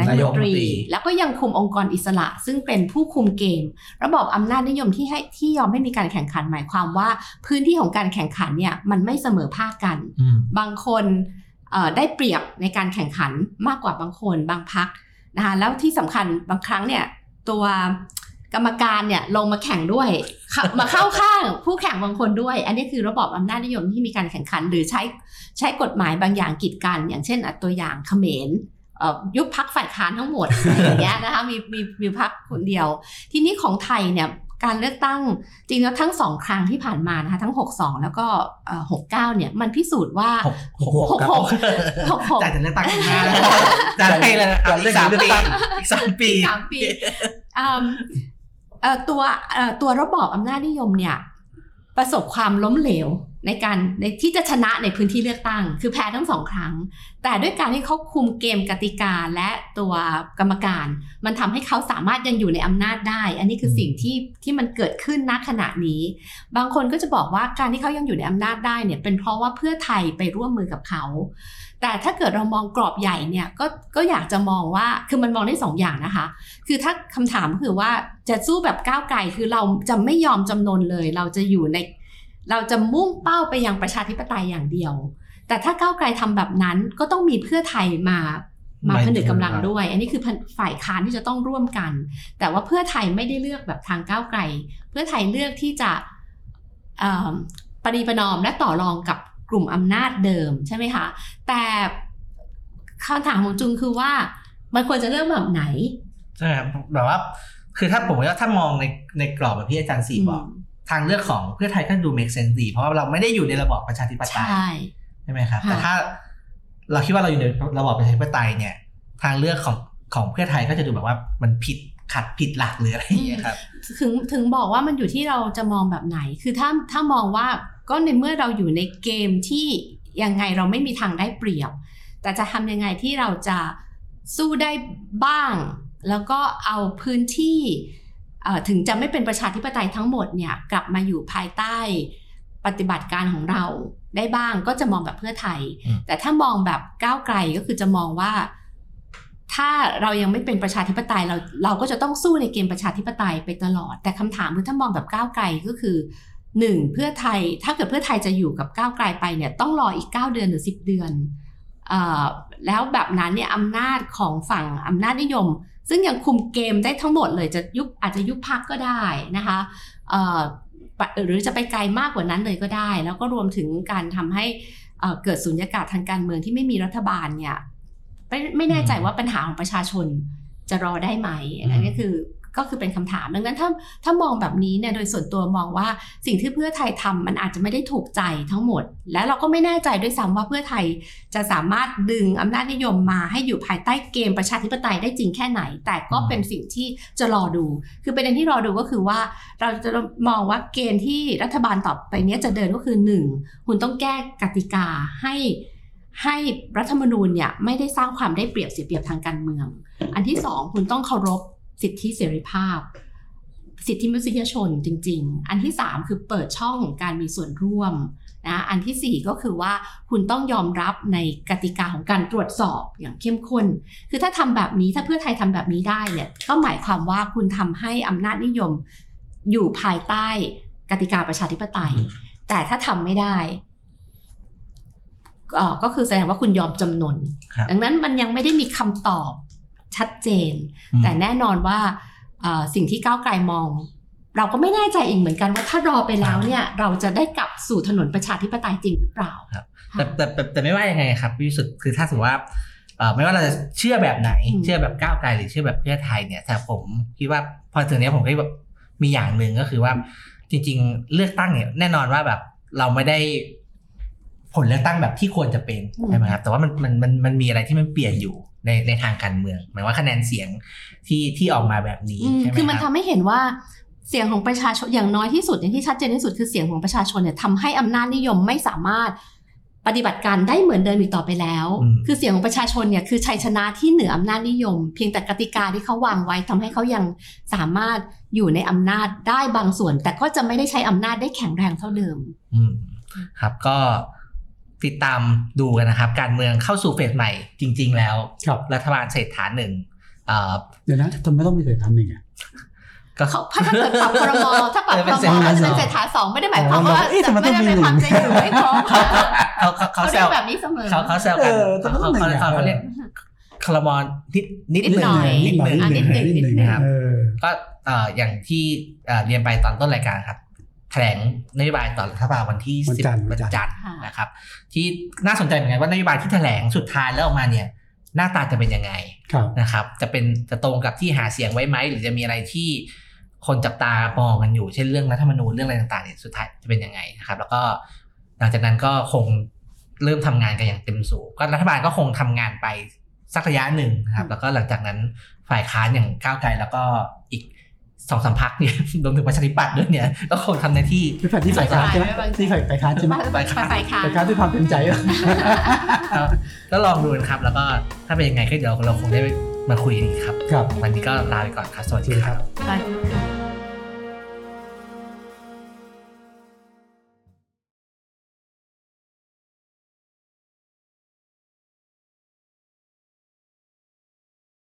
Speaker 3: นายกรัฐมนตรี
Speaker 1: นายกรัฐมนตรี
Speaker 3: แล้วก็ยังคุมองค์กรอิสระ ซึ่งเป็นผู้คุมเกม ระบอบอำนาจนิยมที่ให้ที่ยอมให้มีการแข่งขันหมายความว่า พื้นที่ของการแข่งขันเนี่ยมันไม่เสมอภาคกัน
Speaker 1: อืม
Speaker 3: บางคนเอ่อได้เปรียบในการแข่งขันมากกว่าบางคนบางพักนะคะแล้วที่สำคัญบางครั้งเนี่ยตัวกรรมการเนี่ยลงมาแข่งด้วยเข้ามาเข้าข้างผู้แข่งบางคนด้วย อันนี้คือระบอบอำนาจนิยมที่มีการแข่งขัน หรือใช้ใช้กฎหมายบางอย่างกีดกัน อย่างเช่นอะตัวอย่างเขมรเอ่อ ยุบพักฝ่ายค้านทั้งหมดอะไรอย่างเงี้ยนะคะมีมีมีพักคนเดียว ทีนี้ของไทยเนี่ยการเลือกตั้งจริงแล้วทั้งสองครั้งที่ผ่านมานะคะทั้ง 62 แล้วก็เอ่อ69 เนี่ยมันพิสูจน์ว่า
Speaker 1: หกหกหก
Speaker 3: หกหกหกหก
Speaker 1: จ่ายแต่เลือกตั้งข้างหน้าแล้วจ่ายให้เลยนะครับอีกสามปีอีกสามปี
Speaker 3: สามปีอืมเอ่อตัวเอ่อตัวระบอบอำนาจนิยมเนี่ย ประสบความล้มเหลว ในการในที่จะชนะในพื้นที่เลือกตั้ง คือแพ้ทั้งสองครั้ง แต่ด้วยการที่เขาคุมเกมกติกาและตัวกรรมการ มันทำให้เขาสามารถยังอยู่ในอำนาจได้ อันนี้คือสิ่งที่ที่มันเกิดขึ้นณขณะนี้ บางคนก็จะบอกว่าการที่เขายังอยู่ในอำนาจได้เนี่ยเป็นเพราะว่าเพื่อไทยไปร่วมมือกับเขา แต่ถ้าเกิดเรามองกรอบใหญ่เนี่ยก็ก็อยากจะมองว่าคือมันมองได้สองอย่างนะคะ คือถ้าคำถามคือว่าจะสู้แบบก้าวไกลคือเราจะไม่ยอมจำนนเลย เราจะอยู่ใน เราจะมุ่งเป้าไปยังประชาธิปไตยอย่างเดียว แต่ถ้าก้าวไกลทำแบบนั้นก็ต้องมีเพื่อไทยมามา
Speaker 1: ไม่
Speaker 3: ผนึกกำลัง
Speaker 1: ครับ
Speaker 3: ด้วย อันนี้คือฝ่ายค้านที่จะต้องร่วมกัน แต่ว่าเพื่อไทยไม่ได้เลือกแบบทางก้าวไกล เพื่อไทยเลือกที่จะเอ่อปฏิประนอมและต่อรองกับกลุ่มอำนาจเดิมใช่ไหมคะ แต่คำถามของจุงคือว่ามันควรจะเลือกแบบไหน
Speaker 1: ใช่ครับแบบว่าคือถ้าผมว่าถ้ามองในในกรอบแบบที่อาจารย์สีบอก ทางเลือกของเพื่อไทยก็ดู make sense ดีเพราะว่าเราไม่ได้อยู่ในระบอบประชาธิปไต
Speaker 3: ใช่
Speaker 1: ยใช่ไหมครับ
Speaker 3: ค่ะ
Speaker 1: แต่ถ้าเราคิดว่าเราอยู่ในระบอบประชาธิปไตยเนี่ย ทางเลือกของของเพื่อไทยก็จะดูแบบว่ามันผิดขัดผิดหลักหรืออะไรอย่างเงี้ยครับ
Speaker 3: ถึงถึงบอกว่ามันอยู่ที่เราจะมองแบบไหน คือถ้าถ้ามองว่าก็ในเมื่อเราอยู่ในเกมที่ยังไงเราไม่มีทางได้เปรียบ แต่จะทำยังไงที่เราจะสู้ได้บ้าง แล้วก็เอาพื้นที่เอ่อ ถึงจะไม่เป็นประชาธิปไตยทั้งหมดเนี่ยกลับมาอยู่ภายใต้ปฏิบัติการของเราได้บ้างก็จะมองแบบเพื่อไทย
Speaker 1: อืม
Speaker 3: แต่ถ้ามองแบบก้าวไกลก็คือจะมองว่า ถ้าเรายังไม่เป็นประชาธิปไตยเราเราก็จะต้องสู้ในเกมประชาธิปไตยไปตลอด แต่คำถามคือถ้ามองแบบก้าวไกลก็คือหนึ่งเพื่อไทยถ้าเกิดเพื่อไทยจะอยู่กับก้าวไกลไปเนี่ยต้องรออีก 9 เดือนหรือ 10 เดือนเอ่อแล้วแบบนั้นเนี่ยอำนาจของฝั่งอำนาจนิยม ซึ่งยังคุมเกมได้ทั้งหมดเลยจะยุบอาจจะยุบพักก็ได้นะคะหรือจะไปไกลมากกว่านั้นเลยก็ได้ แล้วก็รวมถึงการทำให้เอ่อเกิดสุญญากาศทางการเมืองที่ไม่มีรัฐบาลเนี่ยไม่ไม่แน่ใจว่าปัญหาของประชาชนจะรอได้ไหมอันนี้คือ ก็คือเป็นคำถาม ดังนั้นถ้าถ้ามองแบบนี้เนี่ยโดยส่วนตัวมองว่าสิ่งที่เพื่อไทยทำมันอาจจะไม่ได้ถูกใจทั้งหมด และเราก็ไม่แน่ใจด้วยซ้ำว่าเพื่อไทยจะสามารถดึงอำนาจนิยมมาให้อยู่ภายใต้เกมประชาธิปไตยได้จริงแค่ไหน แต่ก็เป็นสิ่งที่จะรอดู คือประเด็นที่รอดูก็คือว่าเราจะมองว่าเกณฑ์ที่รัฐบาลต่อไปนี้จะเดินก็คือหนึ่งคุณต้องแก้กติกาให้ให้รัฐธรรมนูญเนี่ยไม่ได้สร้างความได้เปรียบเสียเปรียบทางการเมือง อันที่สองคุณต้องเคารพ สิทธิเสรีภาพ สิทธิมนุษยชนจริง ๆ อันที่สามคือเปิดช่องของการมีส่วนร่วมนะอันที่สี่ก็คือว่าคุณต้องยอมรับในกติกาของการตรวจสอบอย่างเข้มข้น คือถ้าทำแบบนี้ถ้าเพื่อไทยทำแบบนี้ได้เนี่ยก็หมายความว่าคุณทำให้อำนาจนิยมอยู่ภายใต้กติกาประชาธิปไตย แต่ถ้าทำไม่ได้เอ่อก็คือแสดงว่าคุณยอมจำนน
Speaker 1: ครับ
Speaker 3: ดังนั้นมันยังไม่ได้มีคำตอบ ชัดเจน
Speaker 1: อืม
Speaker 3: แต่แน่นอนว่าเอ่อสิ่งที่ก้าวไกลมอง เราก็ไม่แน่ใจอีกเหมือนกันว่าถ้ารอไปแล้วเนี่ยเราจะได้กลับสู่ถนนประชาธิปไตยจริงหรือเปล่า
Speaker 1: แต่แต่แต่แต่ไม่ว่ายังไงครับพี่สุดคือถ้าสมมติว่าเอ่อไม่ว่าเราจะเชื่อแบบไหน
Speaker 3: อืม
Speaker 1: เชื่อแบบก้าวไกลหรือเชื่อแบบเพื่อไทยเนี่ยแต่ผมคิดว่าพอถึงเนี้ยผมก็แบบมีอย่างหนึ่งก็คือว่าจริง ๆ เลือกตั้งเนี่ยแน่นอนว่าแบบเราไม่ได้ผลเลือกตั้งแบบที่ควรจะเป็น
Speaker 3: อืม
Speaker 1: ใช่ไหมครับแต่ว่ามันมันมันมันมีอะไรที่มันเปลี่ยนอยู่ ในในทางการเมือง หมายว่าคะแนนเสียงที่ที่ออกมาแบบนี้
Speaker 3: อืม
Speaker 1: ใช่ไหม
Speaker 3: คือมัน
Speaker 1: ค
Speaker 3: ทำ
Speaker 1: รับ
Speaker 3: ให้เห็นว่าเสียงของประชาชนอย่างน้อยที่สุดอย่างที่ชัดเจนที่สุดคือเสียงของประชาชนเนี่ยทำให้อำนาจนิยมไม่สามารถปฏิบัติการได้เหมือนเดิมอีกต่อไปแล้ว
Speaker 1: อืม
Speaker 3: คือเสียงของประชาชนเนี่ยคือชัยชนะที่เหนืออำนาจนิยม เพียงแต่กติกาที่เขาวางไว้ทำให้เขายังสามารถอยู่ในอำนาจได้บางส่วน แต่ก็จะไม่ได้ใช้อำนาจได้แข็งแรงเท่าเดิม
Speaker 1: อืมครับก็ ติดตามดูกันนะครับ การเมืองเข้าสู่เฟสใหม่จริง ๆ แล้ว
Speaker 2: ครับ
Speaker 1: รัฐบาลเศรษฐาหนึ่งเอ่อ
Speaker 2: เดี๋ยวนะทำไมต้องมีเศรษฐาหนึ่งอะ
Speaker 1: ก็
Speaker 3: เขาถ้าเกิดปรับครมถ้าปรับ
Speaker 1: เออ
Speaker 3: ค
Speaker 1: เป็
Speaker 3: ร
Speaker 1: น
Speaker 3: ม
Speaker 1: เศรษฐา
Speaker 3: มันจะเป็นเศรษฐาสองไม่ได้หมายความว่า
Speaker 2: เอ๊ะทำไมต้องมี
Speaker 3: ไม่ได้หมายความจะอยู่ไม่ครบ
Speaker 1: เขาเขาเขาเขา
Speaker 3: เขา
Speaker 1: แซ
Speaker 3: เรียก
Speaker 1: ว
Speaker 3: แบบนี้เสมอ
Speaker 1: เขาเขาแซวกัน
Speaker 2: เออ
Speaker 1: เขา
Speaker 2: ต้อง
Speaker 1: เขา
Speaker 2: หนึ่ง
Speaker 1: เขา
Speaker 2: อะ
Speaker 1: เขาเรียกคลมอนนิดนิด
Speaker 3: นิด
Speaker 1: หนึ่ง
Speaker 3: หน่อย
Speaker 1: นิดหนึ่ง
Speaker 3: อะนิดหนึ่ง
Speaker 2: นิดหนึ่ง
Speaker 1: ครับ
Speaker 2: เออ
Speaker 1: ก็เอ่ออย่างที่เอ่อเรียนไปตอนต้นรายการครับแถลงนโยบายต่อรัฐบาลวันที่
Speaker 2: วัน
Speaker 1: สิบ
Speaker 2: จันทร์
Speaker 1: วันจันทร์
Speaker 3: ค่ะ
Speaker 1: นะครับ ที่น่าสนใจเหมือนกันว่านโยบายที่แถลงสุดท้ายแล้วออกมาเนี่ย หน้าตาจะเป็นยังไง
Speaker 2: ครับ
Speaker 1: นะครับ จะเป็นจะตรงกับที่หาเสียงไว้ไหมหรือจะมีอะไรที่คนจับตามองกันอยู่เช่นเรื่องรัฐธรรมนูญเรื่องอะไรต่างๆเนี่ยสุดท้ายจะเป็นยังไงนะครับ แล้วก็หลังจากนั้นก็คงเริ่มทำงานกันอย่างเต็มสูบก็รัฐบาลก็คงทำงานไปสักระยะหนึ่งนะครับ แล้วก็หลังจากนั้นฝ่ายค้านอย่างก้าวไกลแล้วก็อีก สองสามพักเนี่ยรวมถึงประชาธิปัตย์ด้วยเนี่ยก็คงทำหน้าที่
Speaker 2: ที่ฝ่ายที่ฝ่ายค้านใช่ไหม
Speaker 3: ฝ่ายค้าน
Speaker 2: ที่ฝ่ายฝ่ายค้านใช่ไหม
Speaker 3: ฝ่ายค้านฝ่ายค้าน
Speaker 2: ฝ่ายค้านด้วยความเต็มใจอะ
Speaker 1: ครับก็ลองดูนะครับ แล้วก็ถ้าเป็นยังไงก็เดี๋ยวเราคงได้มาคุยกันอีกครับ
Speaker 2: ครับ
Speaker 1: วันนี้ก็ลาไปก่อนครับสวัสดีครับ
Speaker 3: ฝ่าย